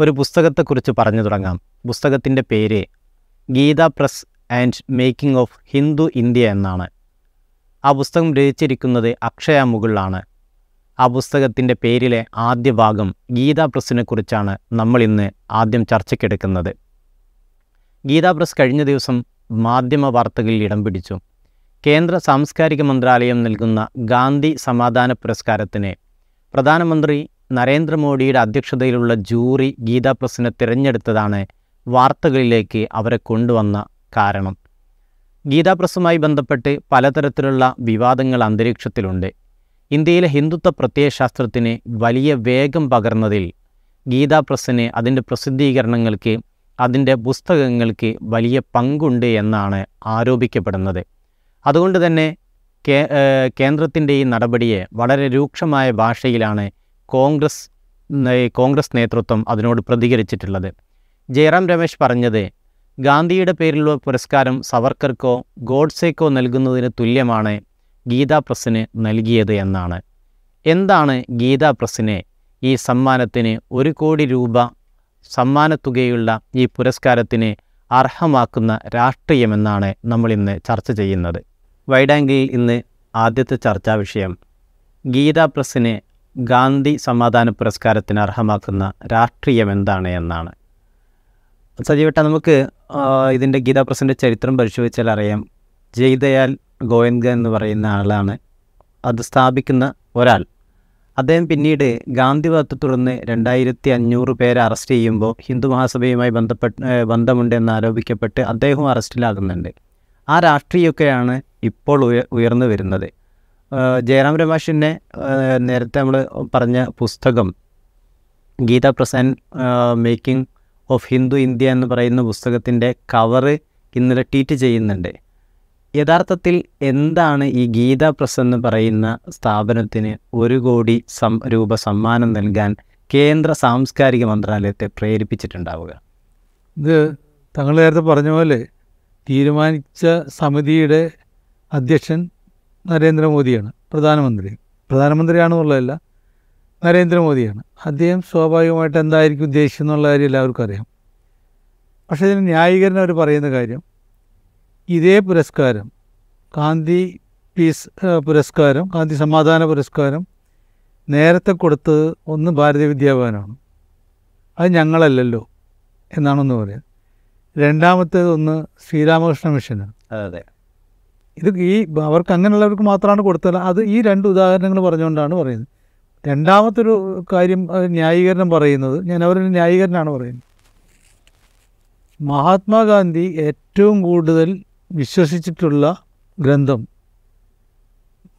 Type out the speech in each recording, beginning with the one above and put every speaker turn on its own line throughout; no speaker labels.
ഒരു പുസ്തകത്തെക്കുറിച്ച് പറഞ്ഞു തുടങ്ങാം. പുസ്തകത്തിന്റെ പേര് Gita press and making of Hindu India എന്നാണ്. ആ പുസ്തകം രചിച്ചിരിക്കുന്നത് അക്ഷയ മുകളിലാണ്. ആ പുസ്തകത്തിന്റെ പേരിലെ ആദ്യ ഭാഗം ഗീതാ പ്രസ്സിനെ കുറിച്ചാണ് നമ്മൾ ഇന്ന് ആദ്യം ചർച്ചയ്ക്കെടുക്കുന്നത്. ഗീതാ പ്രസ് കഴിഞ്ഞ ദിവസം മാധ്യമ വാർത്തകളിൽ ഇടം പിടിച്ചു. കേന്ദ്ര സാംസ്കാരിക മന്ത്രാലയം നൽകുന്ന ഗാന്ധി സമാധാന പുരസ്കാരത്തിന് പ്രധാനമന്ത്രി നരേന്ദ്രമോദിയുടെ അധ്യക്ഷതയിലുള്ള ജൂറി ഗീതാ പ്രസിനെ തിരഞ്ഞെടുത്തതാണ് വാർത്തകളിലേക്ക് അവരെ കൊണ്ടുവന്ന കാരണം. ഗീതാ പ്രസുമായി ബന്ധപ്പെട്ട് പലതരത്തിലുള്ള വിവാദങ്ങൾ അന്തരീക്ഷത്തിലുണ്ട്. ഇന്ത്യയിലെ ഹിന്ദുത്വ പ്രത്യയശാസ്ത്രത്തിന് വലിയ വേഗം പകർന്നതിൽ ഗീതാ പ്രസിന് അതിന്റെ പ്രസിദ്ധീകരണങ്ങൾക്ക് അതിന്റെ പുസ്തകങ്ങൾക്ക് വലിയ പങ്കുണ്ട് എന്നാണ് ആരോപിക്കപ്പെടുന്നത്. അതുകൊണ്ട് തന്നെ കേന്ദ്രത്തിന്റെ ഈ നടപടിയെ വളരെ രൂക്ഷമായ ഭാഷയിലാണ് കോൺഗ്രസ് കോൺഗ്രസ് നേതൃത്വം അതിനോട് പ്രതികരിച്ചിട്ടുള്ളത്. ജയറാം രമേശ് പറഞ്ഞത് ഗാന്ധിയുടെ പേരിലുള്ള പുരസ്കാരം സവർക്കർക്കോ ഗോഡ്സേക്കോ നൽകുന്നതിന് തുല്യമാണ് ഗീതാ പ്രസ്സിന് നൽകിയത് എന്നാണ്. എന്താണ് ഗീതാ പ്രസ്സിനെ ഈ സമ്മാനത്തിന് ഒരു കോടി രൂപ സമ്മാനത്തുകയുള്ള ഈ പുരസ്കാരത്തിന് അർഹമാക്കുന്ന രാഷ്ട്രീയമെന്നാണ് നമ്മളിന്ന് ചർച്ച ചെയ്യുന്നത്. വൈഡാങ്കിൽ ഇന്ന് ആദ്യത്തെ ചർച്ചാ വിഷയം ഗീതാ പ്രസ്സിനെ ഗാന്ധി സമാധാന പുരസ്കാരത്തിന് അർഹമാക്കുന്ന രാഷ്ട്രീയം എന്താണ് എന്നാണ് സജീവട്ട നമുക്ക് ഇതിന്റെ ഗീതാ പ്രസിന്റെ ചരിത്രം പരിശോധിച്ചാൽ അറിയാം. ജയ്ദയാൽ ഗോയൻഗ എന്ന് പറയുന്ന ആളാണ്. അത് സ്ഥാപിക്കുന്ന ഒരാൾ. അദ്ദേഹം പിന്നീട് ഗാന്ധിവാദത്തെ തുടർന്ന് രണ്ടായിരത്തി അഞ്ഞൂറ് പേരെ അറസ്റ്റ് ചെയ്യുമ്പോൾ ഹിന്ദു മഹാസഭയുമായി ബന്ധപ്പെട്ട് ബന്ധമുണ്ട് എന്ന് ആരോപിക്കപ്പെട്ട് അദ്ദേഹവും അറസ്റ്റിലാകുന്നുണ്ട്. ആ രാഷ്ട്രീയമൊക്കെയാണ് ഇപ്പോൾ ഉയ ഉയർന്നു വരുന്നത്. ജയറാം രമേശിന്റെ നേരത്തെ നമ്മൾ പറഞ്ഞ പുസ്തകം Gita press and making of Hindu India എന്ന് പറയുന്ന പുസ്തകത്തിന്റെ കവറ് ഇന്നലെ ട്വീറ്റ് ചെയ്യുന്നുണ്ട്. യഥാർത്ഥത്തിൽ എന്താണ് ഈ ഗീത പ്രസ് എന്ന് പറയുന്ന സ്ഥാപനത്തിന് ഒരു കോടി സം രൂപ സമ്മാനം നൽകാൻ കേന്ദ്ര സാംസ്കാരിക മന്ത്രാലയത്തെ പ്രേരിപ്പിച്ചിട്ടുണ്ടാവുക?
ഇത് തങ്ങൾ നേരത്തെ പറഞ്ഞ പോലെ തീരുമാനിച്ച സമിതിയുടെ അധ്യക്ഷൻ നരേന്ദ്രമോദിയാണ്. പ്രധാനമന്ത്രി. പ്രധാനമന്ത്രിയാണെന്നുള്ളതല്ല നരേന്ദ്രമോദിയാണ്. അദ്ദേഹം സ്വാഭാവികമായിട്ട് എന്തായിരിക്കും ഉദ്ദേശിച്ചെന്നുള്ള കാര്യം എല്ലാവർക്കും അറിയാം. പക്ഷേ ഇതിന് ന്യായീകരണം അവർ പറയുന്ന കാര്യം ഇതേ പുരസ്കാരം ഗാന്ധി പീസ് പുരസ്കാരം ഗാന്ധി സമാധാന പുരസ്കാരം നേരത്തെ കൊടുത്തത് ഒന്ന് ഭാരതീയ വിദ്യാഭവനാണ്. അത് ഞങ്ങളല്ലല്ലോ എന്നാണെന്ന് പറയാം രണ്ടാമത്തേത് ഒന്ന് ശ്രീരാമകൃഷ്ണ മിഷനാണ്.
അതെ.
ഇത് ഈ അവർക്ക് അങ്ങനെയുള്ളവർക്ക് മാത്രമാണ് കൊടുത്തത്. അത് ഈ രണ്ട് ഉദാഹരണങ്ങൾ പറഞ്ഞുകൊണ്ടാണ് പറയുന്നത്. രണ്ടാമത്തൊരു കാര്യം ന്യായീകരണം പറയുന്നത്. ഞാൻ അവരൊരു ന്യായീകരണമാണ് പറയുന്നത്. മഹാത്മാഗാന്ധി ഏറ്റവും കൂടുതൽ വിശ്വസിച്ചിട്ടുള്ള ഗ്രന്ഥം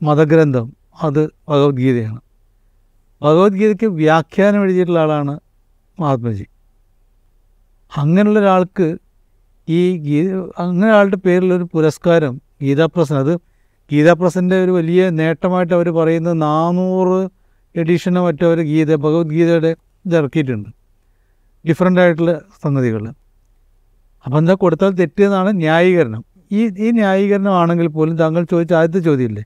മതഗ്രന്ഥം അത് ഭഗവത്ഗീതയാണ്. ഭഗവത്ഗീതയ്ക്ക് വ്യാഖ്യാനം എഴുതിയിട്ടുള്ള ആളാണ് മഹാത്മജി. അങ്ങനെയുള്ള ഒരാൾക്ക് ഈ ഗീത അങ്ങനെ ആളുടെ പേരിലൊരു പുരസ്കാരം ഗീതാപ്രസൻ അത് ഗീതാപ്രസന്റെ ഒരു വലിയ നേട്ടമായിട്ട് അവർ പറയുന്നത് നാനൂറ് എഡിഷനോ മറ്റോ അവർ ഗീത ഭഗവത്ഗീതയുടെ ഇറക്കിയിട്ടുണ്ട്. ഡിഫറെന്റ് ആയിട്ടുള്ള സംഗതികൾ അപ്പം എന്താ കൊടുത്താൽ തെറ്റിയെന്നാണ് ന്യായീകരണം. ഈ ഈ ന്യായീകരണമാണെങ്കിൽ പോലും താങ്കൾ ചോദിച്ച ആദ്യത്തെ ചോദ്യമില്ലേ?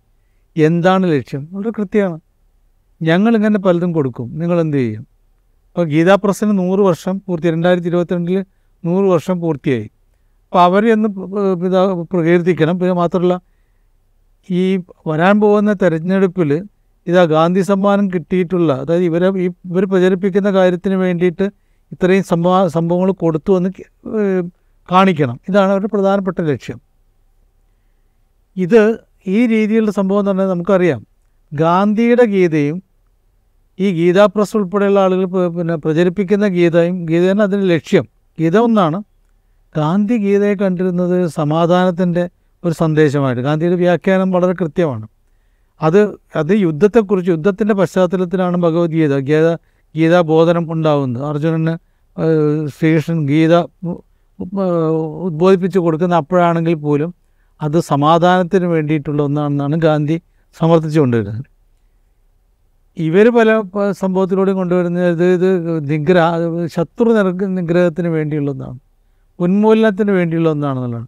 എന്താണ് ലക്ഷ്യം? വളരെ കൃത്യമാണ്. ഞങ്ങളിങ്ങനെ പലതും കൊടുക്കും. നിങ്ങൾ എന്ത് ചെയ്യും? അപ്പോൾ ഗീതാപ്രസന് നൂറ് വർഷം പൂർത്തി രണ്ടായിരത്തി ഇരുപത്തിരണ്ടിൽ നൂറ് വർഷം പൂർത്തിയായി. അപ്പോൾ അവരെ ഒന്ന് ഇതാ പ്രകീർത്തിക്കണം. പിന്നെ മാത്രമല്ല ഈ വരാൻ പോകുന്ന തെരഞ്ഞെടുപ്പിൽ ഇതാ ഗാന്ധി സമ്മാനം കിട്ടിയിട്ടുള്ള അതായത് ഇവരെ ഈ ഇവർ പ്രചരിപ്പിക്കുന്ന കാര്യത്തിന് വേണ്ടിയിട്ട് ഇത്രയും സംഭവ സംഭവങ്ങൾ കൊടുത്തു എന്ന് കാണിക്കണം. ഇതാണ് അവരുടെ പ്രധാനപ്പെട്ട ലക്ഷ്യം. ഇത് ഈ രീതിയിലുള്ള സംഭവം എന്ന് പറഞ്ഞാൽ നമുക്കറിയാം. ഗാന്ധിയുടെ ഗീതയും ഈ ഗീതാ പ്രസ് ഉൾപ്പെടെയുള്ള ആളുകൾ പിന്നെ പ്രചരിപ്പിക്കുന്ന ഗീതയും ഗീത തന്നെ അതിന്റെ ലക്ഷ്യം. ഗീത ഒന്നാണ്. ഗാന്ധി ഗീതയെ കണ്ടിരുന്നത് സമാധാനത്തിന്റെ ഒരു സന്ദേശമായിട്ട്. ഗാന്ധിയുടെ വ്യാഖ്യാനം വളരെ കൃത്യമാണ്. അത് അത് യുദ്ധത്തെക്കുറിച്ച് യുദ്ധത്തിന്റെ പശ്ചാത്തലത്തിലാണ് ഭഗവത്ഗീത. ഗീത ഗീതാ ബോധനം ഉണ്ടാകുന്നത് അർജുനന് ശ്രീകൃഷ്ണൻ ഗീത ഉദ്ബോധിപ്പിച്ച് കൊടുക്കുന്ന അപ്പോഴാണെങ്കിൽ പോലും അത് സമാധാനത്തിന് വേണ്ടിയിട്ടുള്ള ഒന്നാണെന്നാണ് ഗാന്ധി സമർത്ഥിച്ചു കൊണ്ടുവരുന്നത് ഇവർ പല സംഭവത്തിലൂടെയും കൊണ്ടുവരുന്നത് ഇത് ഇത് നിഗ്രഹ ശത്രു നിഗ്രഹത്തിന് വേണ്ടിയുള്ള ഒന്നാണ്. ഉന്മൂലനത്തിന് വേണ്ടിയുള്ള ഒന്നാണെന്നുള്ളതാണ്.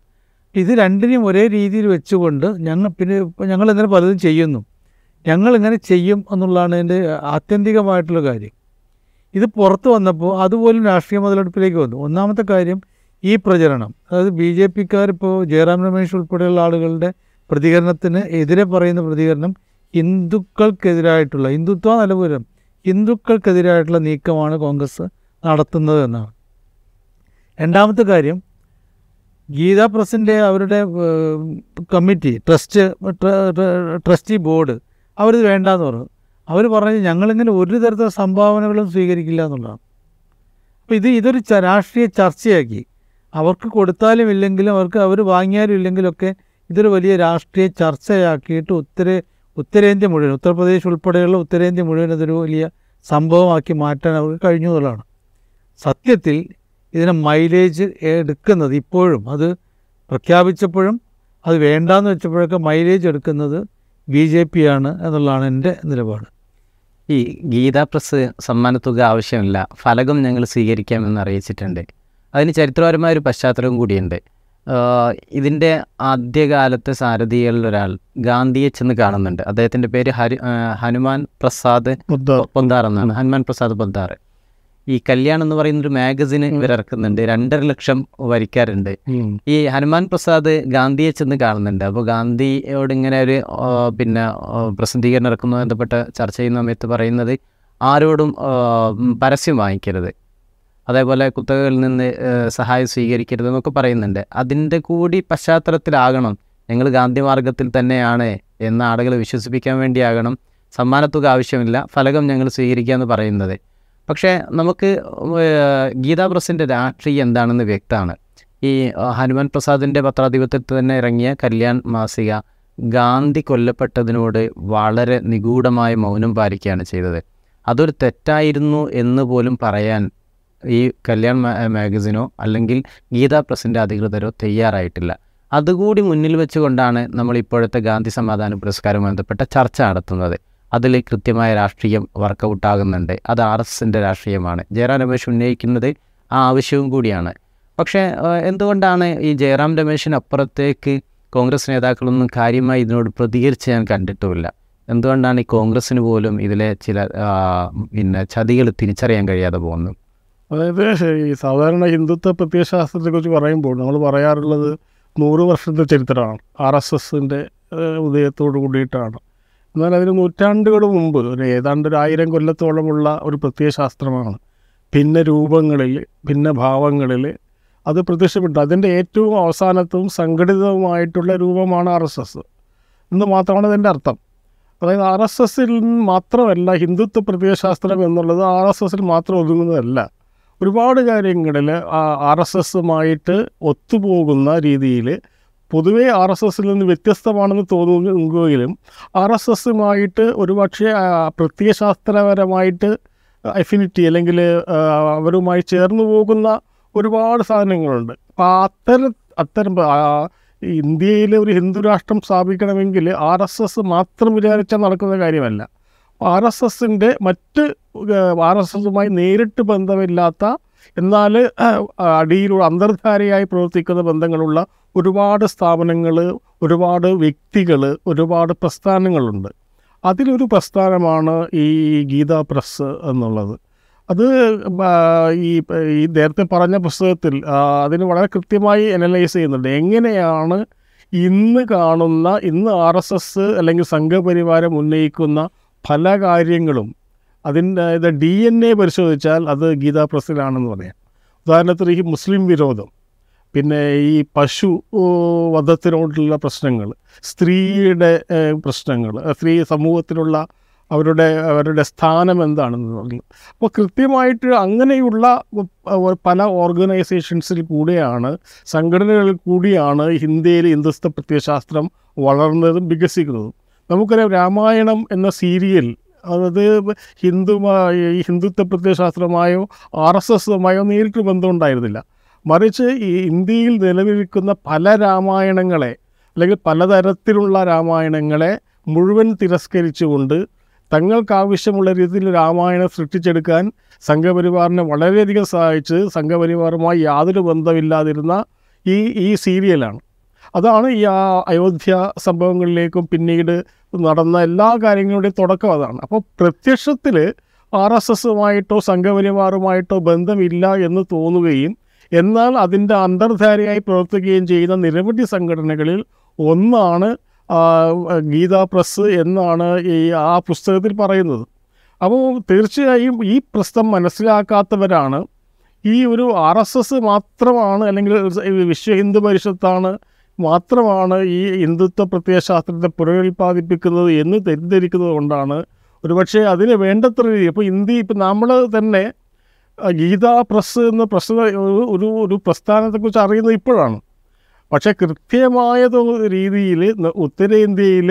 ഇത് രണ്ടിനെയും ഒരേ രീതിയിൽ വെച്ചുകൊണ്ട് ഞങ്ങൾ പിന്നെ ഞങ്ങൾ ഇങ്ങനെ പലതും ചെയ്യുന്നു. ഞങ്ങൾ ഇങ്ങനെ ചെയ്യും എന്നുള്ളതാണ് എന്റെ ആത്യന്തികമായിട്ടുള്ള കാര്യം. ഇത് പുറത്ത് വന്നപ്പോൾ അതുപോലും രാഷ്ട്രീയ മുതലെടുപ്പിലേക്ക് വന്നു. ഒന്നാമത്തെ കാര്യം ഈ പ്രചരണം. അതായത് ബി ജെ പിക്കാർ ഇപ്പോൾ ജയറാം രമേശ് ഉൾപ്പെടെയുള്ള ആളുകളുടെ പ്രതികരണത്തിന് എതിരെ പറയുന്ന പ്രതികരണം ഹിന്ദുക്കൾക്കെതിരായിട്ടുള്ള ഹിന്ദുത്വ നിലപൂരം ഹിന്ദുക്കൾക്കെതിരായിട്ടുള്ള നീക്കമാണ് കോൺഗ്രസ് നടത്തുന്നത് എന്നാണ്. രണ്ടാമത്തെ കാര്യം ഗീതാ പ്രസിന്റെ അവരുടെ കമ്മിറ്റി ട്രസ്റ്റ് ട്ര- ട്ര- ട്രസ്റ്റി ബോർഡ് അവരിത് വേണ്ടാന്ന് പറഞ്ഞു. അവർ പറഞ്ഞു ഞങ്ങളിങ്ങനെ ഒരു തരത്തിലുള്ള സംഭാവനകളും സ്വീകരിക്കില്ല എന്നുള്ളതാണ്. അപ്പോൾ ഇത് ഇതൊരു രാഷ്ട്രീയ ചർച്ചയാക്കി. അവർക്ക് കൊടുത്താലും ഇല്ലെങ്കിലും അവർക്ക് അവർ വാങ്ങിയാലും ഇല്ലെങ്കിലൊക്കെ ഇതൊരു വലിയ രാഷ്ട്രീയ ചർച്ചയാക്കിയിട്ട് ഉത്തര ഉത്തരേന്ത്യ മുഴുവൻ ഉത്തർപ്രദേശ് ഉൾപ്പെടെയുള്ള ഉത്തരേന്ത്യ മുഴുവൻ ഇതൊരു വലിയ സംഭവമാക്കി മാറ്റാൻ അവർക്ക് കഴിഞ്ഞു എന്നുള്ളതാണ്. സത്യത്തിൽ ഇതിന് മൈലേജ് എടുക്കുന്നത് ഇപ്പോഴും അത് പ്രഖ്യാപിച്ചപ്പോഴും അത് വേണ്ടാന്ന് വെച്ചപ്പോഴൊക്കെ മൈലേജ് എടുക്കുന്നത് ബി ജെ പി ആണ് എന്നുള്ളതാണ് എന്റെ നിലപാട്.
ഈ ഗീതാ പ്രസ് സമ്മാനത്തുക ആവശ്യമില്ല. ഫലകം ഞങ്ങൾ സ്വീകരിക്കാമെന്ന് അറിയിച്ചിട്ടുണ്ട് അതിന് ചരിത്രപരമായ ഒരു പശ്ചാത്തലവും കൂടിയുണ്ട്. ഇതിന്റെ ആദ്യകാലത്തെ സാരഥികളിൽ ഒരാൾ ഗാന്ധിയെ ചെന്ന് കാണുന്നുണ്ട്. അദ്ദേഹത്തിന്റെ പേര് ഹരി ഹനുമാൻ പ്രസാദ് പൊന്താർ എന്നാണ്. ഹനുമാൻ പ്രസാദ് പൊന്താർ. ഈ കല്യാൺ എന്ന് പറയുന്ന ഒരു മാഗസിന് ഇവർ ഇറക്കുന്നുണ്ട്. രണ്ടര ലക്ഷം വരിക്കാറുണ്ട് ഈ ഹനുമാൻ പ്രസാദ് ഗാന്ധിയെ ചെന്ന് കാണുന്നുണ്ട്. അപ്പോൾ ഗാന്ധിയോട് ഇങ്ങനെ ഒരു പിന്നെ പ്രസിദ്ധീകരണം ഇറക്കുന്ന ബന്ധപ്പെട്ട ചർച്ച ചെയ്യുന്ന സമയത്ത് പറയുന്നത് ആരോടും പരസ്യം വാങ്ങിക്കരുത്. അതേപോലെ കുത്തകകളിൽ നിന്ന് സഹായം സ്വീകരിക്കരുത് എന്നൊക്കെ പറയുന്നുണ്ട്. അതിന്റെ കൂടി പശ്ചാത്തലത്തിലാകണം. ഞങ്ങൾ ഗാന്ധി മാർഗത്തിൽ തന്നെയാണ് എന്ന ആളുകളെ വിശ്വസിപ്പിക്കാൻ വേണ്ടിയാകണം. സമ്മാനത്തുക ആവശ്യമില്ല. ഫലകം ഞങ്ങൾ സ്വീകരിക്കാമെന്ന് പറയുന്നത്. പക്ഷേ നമുക്ക് ഗീതാ പ്രസിന്റെ രാഷ്ട്രീയം എന്താണെന്ന് വ്യക്തമാണ്. ഈ ഹനുമാൻ പ്രസാദിന്റെ പത്രാധിപത്യത്തിൽ തന്നെ ഇറങ്ങിയ കല്യാൺ മാസിക ഗാന്ധി കൊല്ലപ്പെട്ടതിനോട് വളരെ നിഗൂഢമായ മൗനം പാലിക്കുകയാണ് ചെയ്തത്. അതൊരു തെറ്റായിരുന്നു എന്ന് പോലും പറയാൻ ഈ കല്യാൺ മാഗസിനോ അല്ലെങ്കിൽ ഗീതാ പ്രസിന്റെ അധികൃതരോ തയ്യാറായിട്ടില്ല. അതുകൂടി മുന്നിൽ വെച്ചുകൊണ്ടാണ് നമ്മൾ ഇപ്പോഴത്തെ ഗാന്ധി സമാധാന പുരസ്കാരവുമായി ബന്ധപ്പെട്ട ചർച്ച നടത്തുന്നത്. അതിൽ കൃത്യമായ രാഷ്ട്രീയം വർക്കൗട്ടാകുന്നുണ്ട്. അത് ആർ എസ് എസിന്റെ രാഷ്ട്രീയമാണ്. ജയറാം രമേശ് ഉന്നയിക്കുന്നത് ആ ആവശ്യവും കൂടിയാണ്. പക്ഷേ എന്തുകൊണ്ടാണ് ഈ ജയറാം രമേശിന് അപ്പുറത്തേക്ക് കോൺഗ്രസ് നേതാക്കളൊന്നും കാര്യമായി ഇതിനോട് പ്രതികരിച്ച് ഞാൻ കണ്ടിട്ടുമില്ല? എന്തുകൊണ്ടാണ് ഈ കോൺഗ്രസ്സിന് പോലും ഇതിലെ ചില പിന്നെ ചതികൾ തിരിച്ചറിയാൻ കഴിയാതെ പോകുന്നത്?
അതായത് ഈ സാധാരണ ഹിന്ദുത്വ പ്രത്യയശാസ്ത്രത്തെക്കുറിച്ച് പറയുമ്പോൾ നമ്മൾ പറയാറുള്ളത് നൂറ് വർഷത്തെ ചരിത്രമാണ്. ആർ എസ് എസിന്റെ ഉദയത്തോട് കൂടിയിട്ടാണ്. എന്നാൽ അതിന് നൂറ്റാണ്ടുകൾ മുമ്പ് ഒരു ഏതാണ്ട് ഒരു ആയിരം കൊല്ലത്തോളമുള്ള ഒരു പ്രത്യയശാസ്ത്രമാണ് ഭിന്ന രൂപങ്ങളിൽ ഭിന്ന ഭാവങ്ങളിൽ അത് പ്രത്യക്ഷപ്പെട്ടു. അതിന്റെ ഏറ്റവും അവസാനത്തും സംഘടിതവുമായിട്ടുള്ള രൂപമാണ് ആർ എസ് എസ്. എന്ന് മാത്രമാണ് അതിന്റെ അർത്ഥം. അതായത് ആർ എസ് എസിൽ മാത്രമല്ല ഹിന്ദുത്വ പ്രത്യയശാസ്ത്രം എന്നുള്ളത് ആർ എസ് എസിൽ മാത്രം ഒതുങ്ങുന്നതല്ല. ഒരുപാട് കാര്യങ്ങളിൽ ആർ എസ് എസുമായിട്ട് ഒത്തുപോകുന്ന രീതിയിൽ പൊതുവേ ആർ എസ് എസിൽ നിന്ന് വ്യത്യസ്തമാണെന്ന് തോന്നുമെങ്കിലും ആർ എസ് എസുമായിട്ട് ഒരുപക്ഷെ പ്രത്യയശാസ്ത്രപരമായിട്ട് അഫിനിറ്റി അല്ലെങ്കിൽ അവരുമായി ചേർന്ന് പോകുന്ന ഒരുപാട് സാധനങ്ങളുണ്ട്. അപ്പോൾ അത്തരം അത്തരം ഇന്ത്യയിൽ ഒരു ഹിന്ദു രാഷ്ട്രം സ്ഥാപിക്കണമെങ്കിൽ ആർ എസ് എസ് മാത്രം വിചാരിച്ചാൽ നടക്കുന്ന കാര്യമല്ല. ആർ എസ് എസിന്റെ മറ്റ് ആർ എസ് എസുമായി നേരിട്ട് ബന്ധമില്ലാത്ത എന്നാൽ അടിയിലൂടെ അന്തർധാരയായി പ്രവർത്തിക്കുന്ന ബന്ധങ്ങളുള്ള ഒരുപാട് സ്ഥാപനങ്ങൾ ഒരുപാട് വ്യക്തികൾ ഒരുപാട് പ്രസ്ഥാനങ്ങളുണ്ട്. അതിലൊരു പ്രസ്ഥാനമാണ് ഈ ഗീതാ പ്രസ് എന്നുള്ളത്. അത് ഈ ഈ നേരത്തെ പറഞ്ഞ പുസ്തകത്തിൽ അതിന് വളരെ കൃത്യമായി അനലൈസ് ചെയ്യുന്നുണ്ട്. എങ്ങനെയാണ് ഇന്ന് കാണുന്ന ഇന്ന് ആർ എസ് എസ് അല്ലെങ്കിൽ സംഘപരിവാരം ഉന്നയിക്കുന്ന പല കാര്യങ്ങളും അതിന്റെ ഇത് ഡി എൻ എ പരിശോധിച്ചാൽ അത് ഗീതാ പ്രസിലാണെന്ന് പറയാം. ഉദാഹരണത്തിന് ഈ മുസ്ലിം വിരോധം പിന്നെ ഈ പശു വധത്തിനോടുള്ള പ്രശ്നങ്ങൾ സ്ത്രീയുടെ പ്രശ്നങ്ങൾ സ്ത്രീ സമൂഹത്തിലുള്ള അവരുടെ അവരുടെ സ്ഥാനം എന്താണെന്ന് പറഞ്ഞു. അപ്പോൾ കൃത്യമായിട്ട് അങ്ങനെയുള്ള പല ഓർഗനൈസേഷൻസിൽ കൂടിയാണ് സംഘടനകളിൽ കൂടിയാണ് ഇന്ത്യയിൽ ഹിന്ദുസ്ഥ പ്രത്യയശാസ്ത്രം വളർന്നതും വികസിക്കുന്നതും. നമുക്കറിയാം രാമായണം എന്ന സീരിയൽ ഹിന്ദു ഈ ഹിന്ദുത്വ പ്രത്യയശാസ്ത്രമായോ ആർ എസ് എസുമായോ നേരിട്ട് ബന്ധമുണ്ടായിരുന്നില്ല. മറിച്ച് ഈ ഇന്ത്യയിൽ നിലനിൽക്കുന്ന പല രാമായണങ്ങളെ അല്ലെങ്കിൽ പലതരത്തിലുള്ള രാമായണങ്ങളെ മുഴുവൻ തിരസ്കരിച്ചുകൊണ്ട് തങ്ങൾക്കാവശ്യമുള്ള രീതിയിൽ രാമായണം സൃഷ്ടിച്ചെടുക്കാൻ സംഘപരിവാറിനെ വളരെയധികം സഹായിച്ച് സംഘപരിവാറുമായി യാതൊരു ബന്ധമില്ലാതിരുന്ന ഈ ഈ സീരിയലാണ്. അതാണ് ഈ ആ അയോധ്യ സംഭവങ്ങളിലേക്കും പിന്നീട് നടന്ന എല്ലാ കാര്യങ്ങളുടെയും തുടക്കം അതാണ്. അപ്പോൾ പ്രത്യക്ഷത്തിൽ ആർ എസ് എസുമായിട്ടോ സംഘപരിവാറുമായിട്ടോ ബന്ധമില്ല എന്ന് തോന്നുകയും എന്നാൽ അതിന്റെ അന്തർധാരയായി പ്രവർത്തിക്കുകയും ചെയ്യുന്ന നിരവധി സംഘടനകളിൽ ഒന്നാണ് ഗീതാ പ്രസ് എന്നാണ് ഈ ആ പുസ്തകത്തിൽ പറയുന്നത്. അപ്പോൾ തീർച്ചയായും ഈ പ്രശ്നം മനസ്സിലാക്കാത്തവരാണ്. ഈ ഒരു ആർ എസ് എസ് മാത്രമാണ് അല്ലെങ്കിൽ വിശ്വ ഹിന്ദു പരിഷത്താണ് മാത്രമാണ് ഈ ഹിന്ദുത്വ പ്രത്യയശാസ്ത്രത്തെ പുനരുൽപ്പാദിപ്പിക്കുന്നത് എന്ന് തെറ്റിദ്ധരിക്കുന്നത് കൊണ്ടാണ്. ഒരുപക്ഷെ അതിന് വേണ്ടത്ര രീതി. ഇപ്പോൾ ഇന്ത്യ ഇപ്പം നമ്മൾ തന്നെ ഗീതാ പ്രസ് എന്ന ഒരു- ഒരു ഒരു പ്രസ്ഥാനത്തെക്കുറിച്ച് അറിയുന്നത് ഇപ്പോഴാണ്. പക്ഷേ കൃത്യമായ രീതിയിൽ ഉത്തരേന്ത്യയിൽ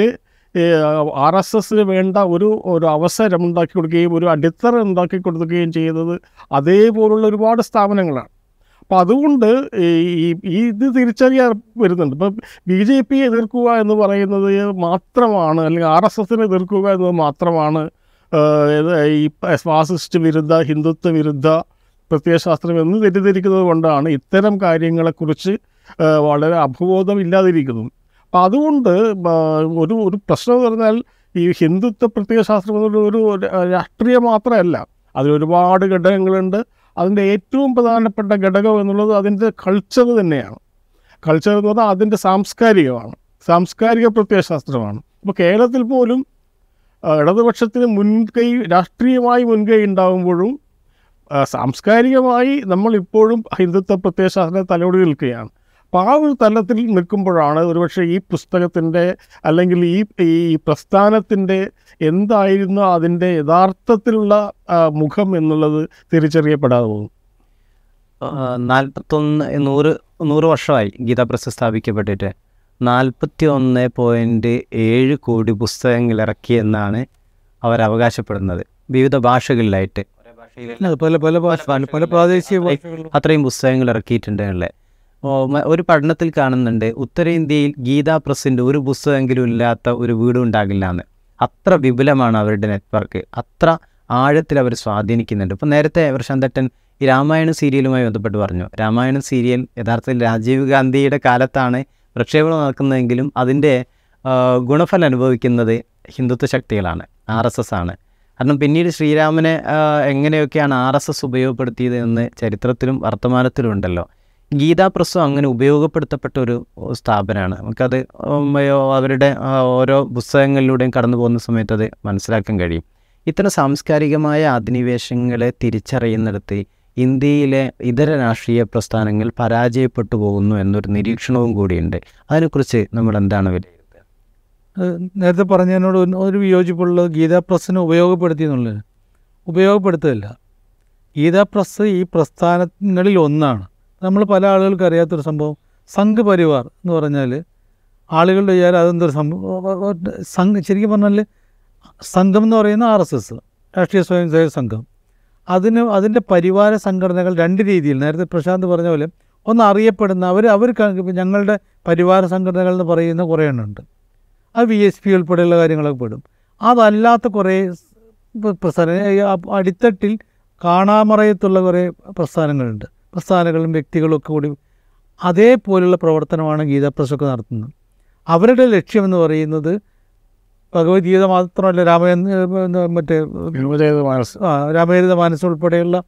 ആർ എസ് എസിന് വേണ്ട ഒരു ഒരു അവസരം ഉണ്ടാക്കി കൊടുക്കുകയും ഒരു അടിത്തറ ഉണ്ടാക്കി കൊടുക്കുകയും ചെയ്യുന്നത് അതേപോലുള്ള ഒരുപാട് സ്ഥാപനങ്ങളാണ്. അപ്പം അതുകൊണ്ട് ഈ ഇത് തിരിച്ചറിയാൻ വരുന്നുണ്ട്. ഇപ്പം ബി ജെ പി എതിർക്കുക എന്ന് പറയുന്നത് മാത്രമാണ് അല്ലെങ്കിൽ ആർ എസ് എസിനെ എതിർക്കുക എന്നത് മാത്രമാണ് ഈ ഫാസിസ്റ്റ് വിരുദ്ധ ഹിന്ദുത്വ വിരുദ്ധ പ്രത്യയശാസ്ത്രം എന്ന് തെറ്റിദ്ധരിക്കുന്നത് കൊണ്ടാണ് ഇത്തരം കാര്യങ്ങളെക്കുറിച്ച് വളരെ വളരെ അപബോധമില്ലാതിരിക്കുന്നത് അപ്പം അതുകൊണ്ട് ഒരു ഒരു പ്രശ്നം എന്ന് പറഞ്ഞാൽ ഈ ഹിന്ദുത്വ പ്രത്യയശാസ്ത്രം എന്നൊരു ഒരു രാഷ്ട്രീയം മാത്രമല്ല. അതിലൊരുപാട് ഘടകങ്ങളുണ്ട്. അതിന്റെ ഏറ്റവും പ്രധാനപ്പെട്ട ഘടകം എന്നുള്ളത് അതിന്റെ കൾച്ചർ തന്നെയാണ്. കൾച്ചർ എന്ന് പറഞ്ഞാൽ അതിന്റെ സാംസ്കാരികമാണ്. സാംസ്കാരിക പ്രത്യയശാസ്ത്രമാണ്. ഇപ്പോൾ കേരളത്തിൽ പോലും ഇടതുപക്ഷത്തിന് മുൻകൈ രാഷ്ട്രീയമായി മുൻകൈ ഉണ്ടാകുമ്പോഴും സാംസ്കാരികമായി നമ്മൾ ഇപ്പോഴും ഹിന്ദുത്വ പ്രത്യയശാസ്ത്ര തലോടി നിൽക്കുകയാണ്. അപ്പോൾ ആ ഒരു തലത്തിൽ നിൽക്കുമ്പോഴാണ് ഒരുപക്ഷെ ഈ പുസ്തകത്തിന്റെ അല്ലെങ്കിൽ ഈ ഈ പ്രസ്ഥാനത്തിന്റെ എന്തായിരുന്നു അതിന്റെ യഥാർത്ഥത്തിലുള്ള മുഖം എന്നുള്ളത് തിരിച്ചറിയപ്പെടാതെ പോകും
നാൽപ്പത്തൊന്ന് നൂറ് നൂറ് വർഷമായി ഗീതാ പ്രസ് സ്ഥാപിക്കപ്പെട്ടിട്ട്. നാൽപ്പത്തി ഒന്ന് പോയിന്റ് ഏഴ് കോടി പുസ്തകങ്ങൾ ഇറക്കിയെന്നാണ് അവർ അവകാശപ്പെടുന്നത്. വിവിധ ഭാഷകളിലായിട്ട്.
പല പല ഭാഷ പല പ്രാദേശിക
അത്രയും പുസ്തകങ്ങൾ ഇറക്കിയിട്ടുണ്ട് മ- ഒരു പഠനത്തിൽ കാണുന്നുണ്ട് ഉത്തരേന്ത്യയിൽ ഗീതാ പ്രസിന്റെ ഒരു പുസ്തകമെങ്കിലും ഇല്ലാത്ത ഒരു വീടും ഉണ്ടാകില്ല എന്ന് അത്ര വിപുലമാണ് അവരുടെ നെറ്റ്വർക്ക് അത്ര ആഴത്തിൽ അവർ സ്വാധീനിക്കുന്നുണ്ട്. ഇപ്പം നേരത്തെ പ്രശാന്തട്ടൻ ഈ രാമായണ സീരിയലുമായി ബന്ധപ്പെട്ട് പറഞ്ഞു രാമായണ സീരിയൽ യഥാർത്ഥത്തിൽ രാജീവ് ഗാന്ധിയുടെ കാലത്താണ് പ്രക്ഷേപണം നടക്കുന്നതെങ്കിലും അതിന്റെ ഗുണഫലം അനുഭവിക്കുന്നത് ഹിന്ദുത്വ ശക്തികളാണ് ആർ എസ് എസ് ആണ്. കാരണം പിന്നീട് ശ്രീരാമനെ എങ്ങനെയൊക്കെയാണ് ആർ എസ് എസ് ഉപയോഗപ്പെടുത്തിയത് എന്ന് ചരിത്രത്തിലും വർത്തമാനത്തിലും ഉണ്ടല്ലോ. ഗീതാ പ്രസ്സും അങ്ങനെ ഉപയോഗപ്പെടുത്തപ്പെട്ട ഒരു സ്ഥാപനമാണ്. നമുക്കത് അവരുടെ ഓരോ പുസ്തകങ്ങളിലൂടെയും കടന്നു പോകുന്ന സമയത്ത് അത് മനസ്സിലാക്കാൻ കഴിയും. ഇത്തരം സാംസ്കാരികമായ അധിനിവേശങ്ങളെ തിരിച്ചറിയുന്നിടത്ത് ഇന്ത്യയിലെ ഇതര രാഷ്ട്രീയ പ്രസ്ഥാനങ്ങൾ പരാജയപ്പെട്ടു പോകുന്നു എന്നൊരു നിരീക്ഷണവും കൂടിയുണ്ട്. അതിനെക്കുറിച്ച് നമ്മൾ എന്താണ് വിലയിരുത്തുക
നേരത്തെ പറഞ്ഞതിനോട് ഒരു- വിയോജിപ്പുള്ള ഗീതാ പ്രസ്സിനെ ഉപയോഗപ്പെടുത്തി എന്നുള്ളത്. ഉപയോഗപ്പെടുത്തുകയല്ല. ഗീതാ പ്രസ് ഈ പ്രസ്ഥാനങ്ങളിൽ ഒന്നാണ്. നമ്മൾ പല ആളുകൾക്ക് അറിയാത്തൊരു സംഭവം. സംഘ് പരിവാർ എന്ന് പറഞ്ഞാൽ ആളുകളുടെ വിചാരം അതെന്തൊരു സംഭവം? സംഘ് ശരിക്കും പറഞ്ഞാൽ സംഘം എന്ന് പറയുന്ന ആർ എസ് എസ് രാഷ്ട്രീയ സ്വയം സേവക സംഘം. അതിന് അതിന്റെ പരിവാര സംഘടനകൾ രണ്ട് രീതിയിൽ നേരത്തെ പ്രശാന്ത് പറഞ്ഞ പോലെ ഒന്ന് അറിയപ്പെടുന്ന അവർ അവർ ഞങ്ങളുടെ പരിവാര സംഘടനകൾ എന്ന് പറയുന്ന കുറേ എണ്ണമുണ്ട് അത് വി എസ് പി ഉൾപ്പെടെയുള്ള കാര്യങ്ങളൊക്കെ പെടും. അതല്ലാത്ത കുറേ പ്രസ്ഥാന അടിത്തട്ടിൽ കാണാമറയത്തുള്ള കുറേ പ്രസ്ഥാനങ്ങളുണ്ട്. പ്രസ്ഥാനങ്ങളും വ്യക്തികളും ഒക്കെ കൂടി അതേപോലുള്ള പ്രവർത്തനമാണ് ഗീതാപ്രസൊക്കെ നടത്തുന്നത്. അവരുടെ ലക്ഷ്യമെന്ന് പറയുന്നത് ഭഗവത്ഗീത മാത്രമല്ല രാമായണ മറ്റേ
മാനസ്
ആ രാമചരിത മാനസം ഉൾപ്പെടെയുള്ള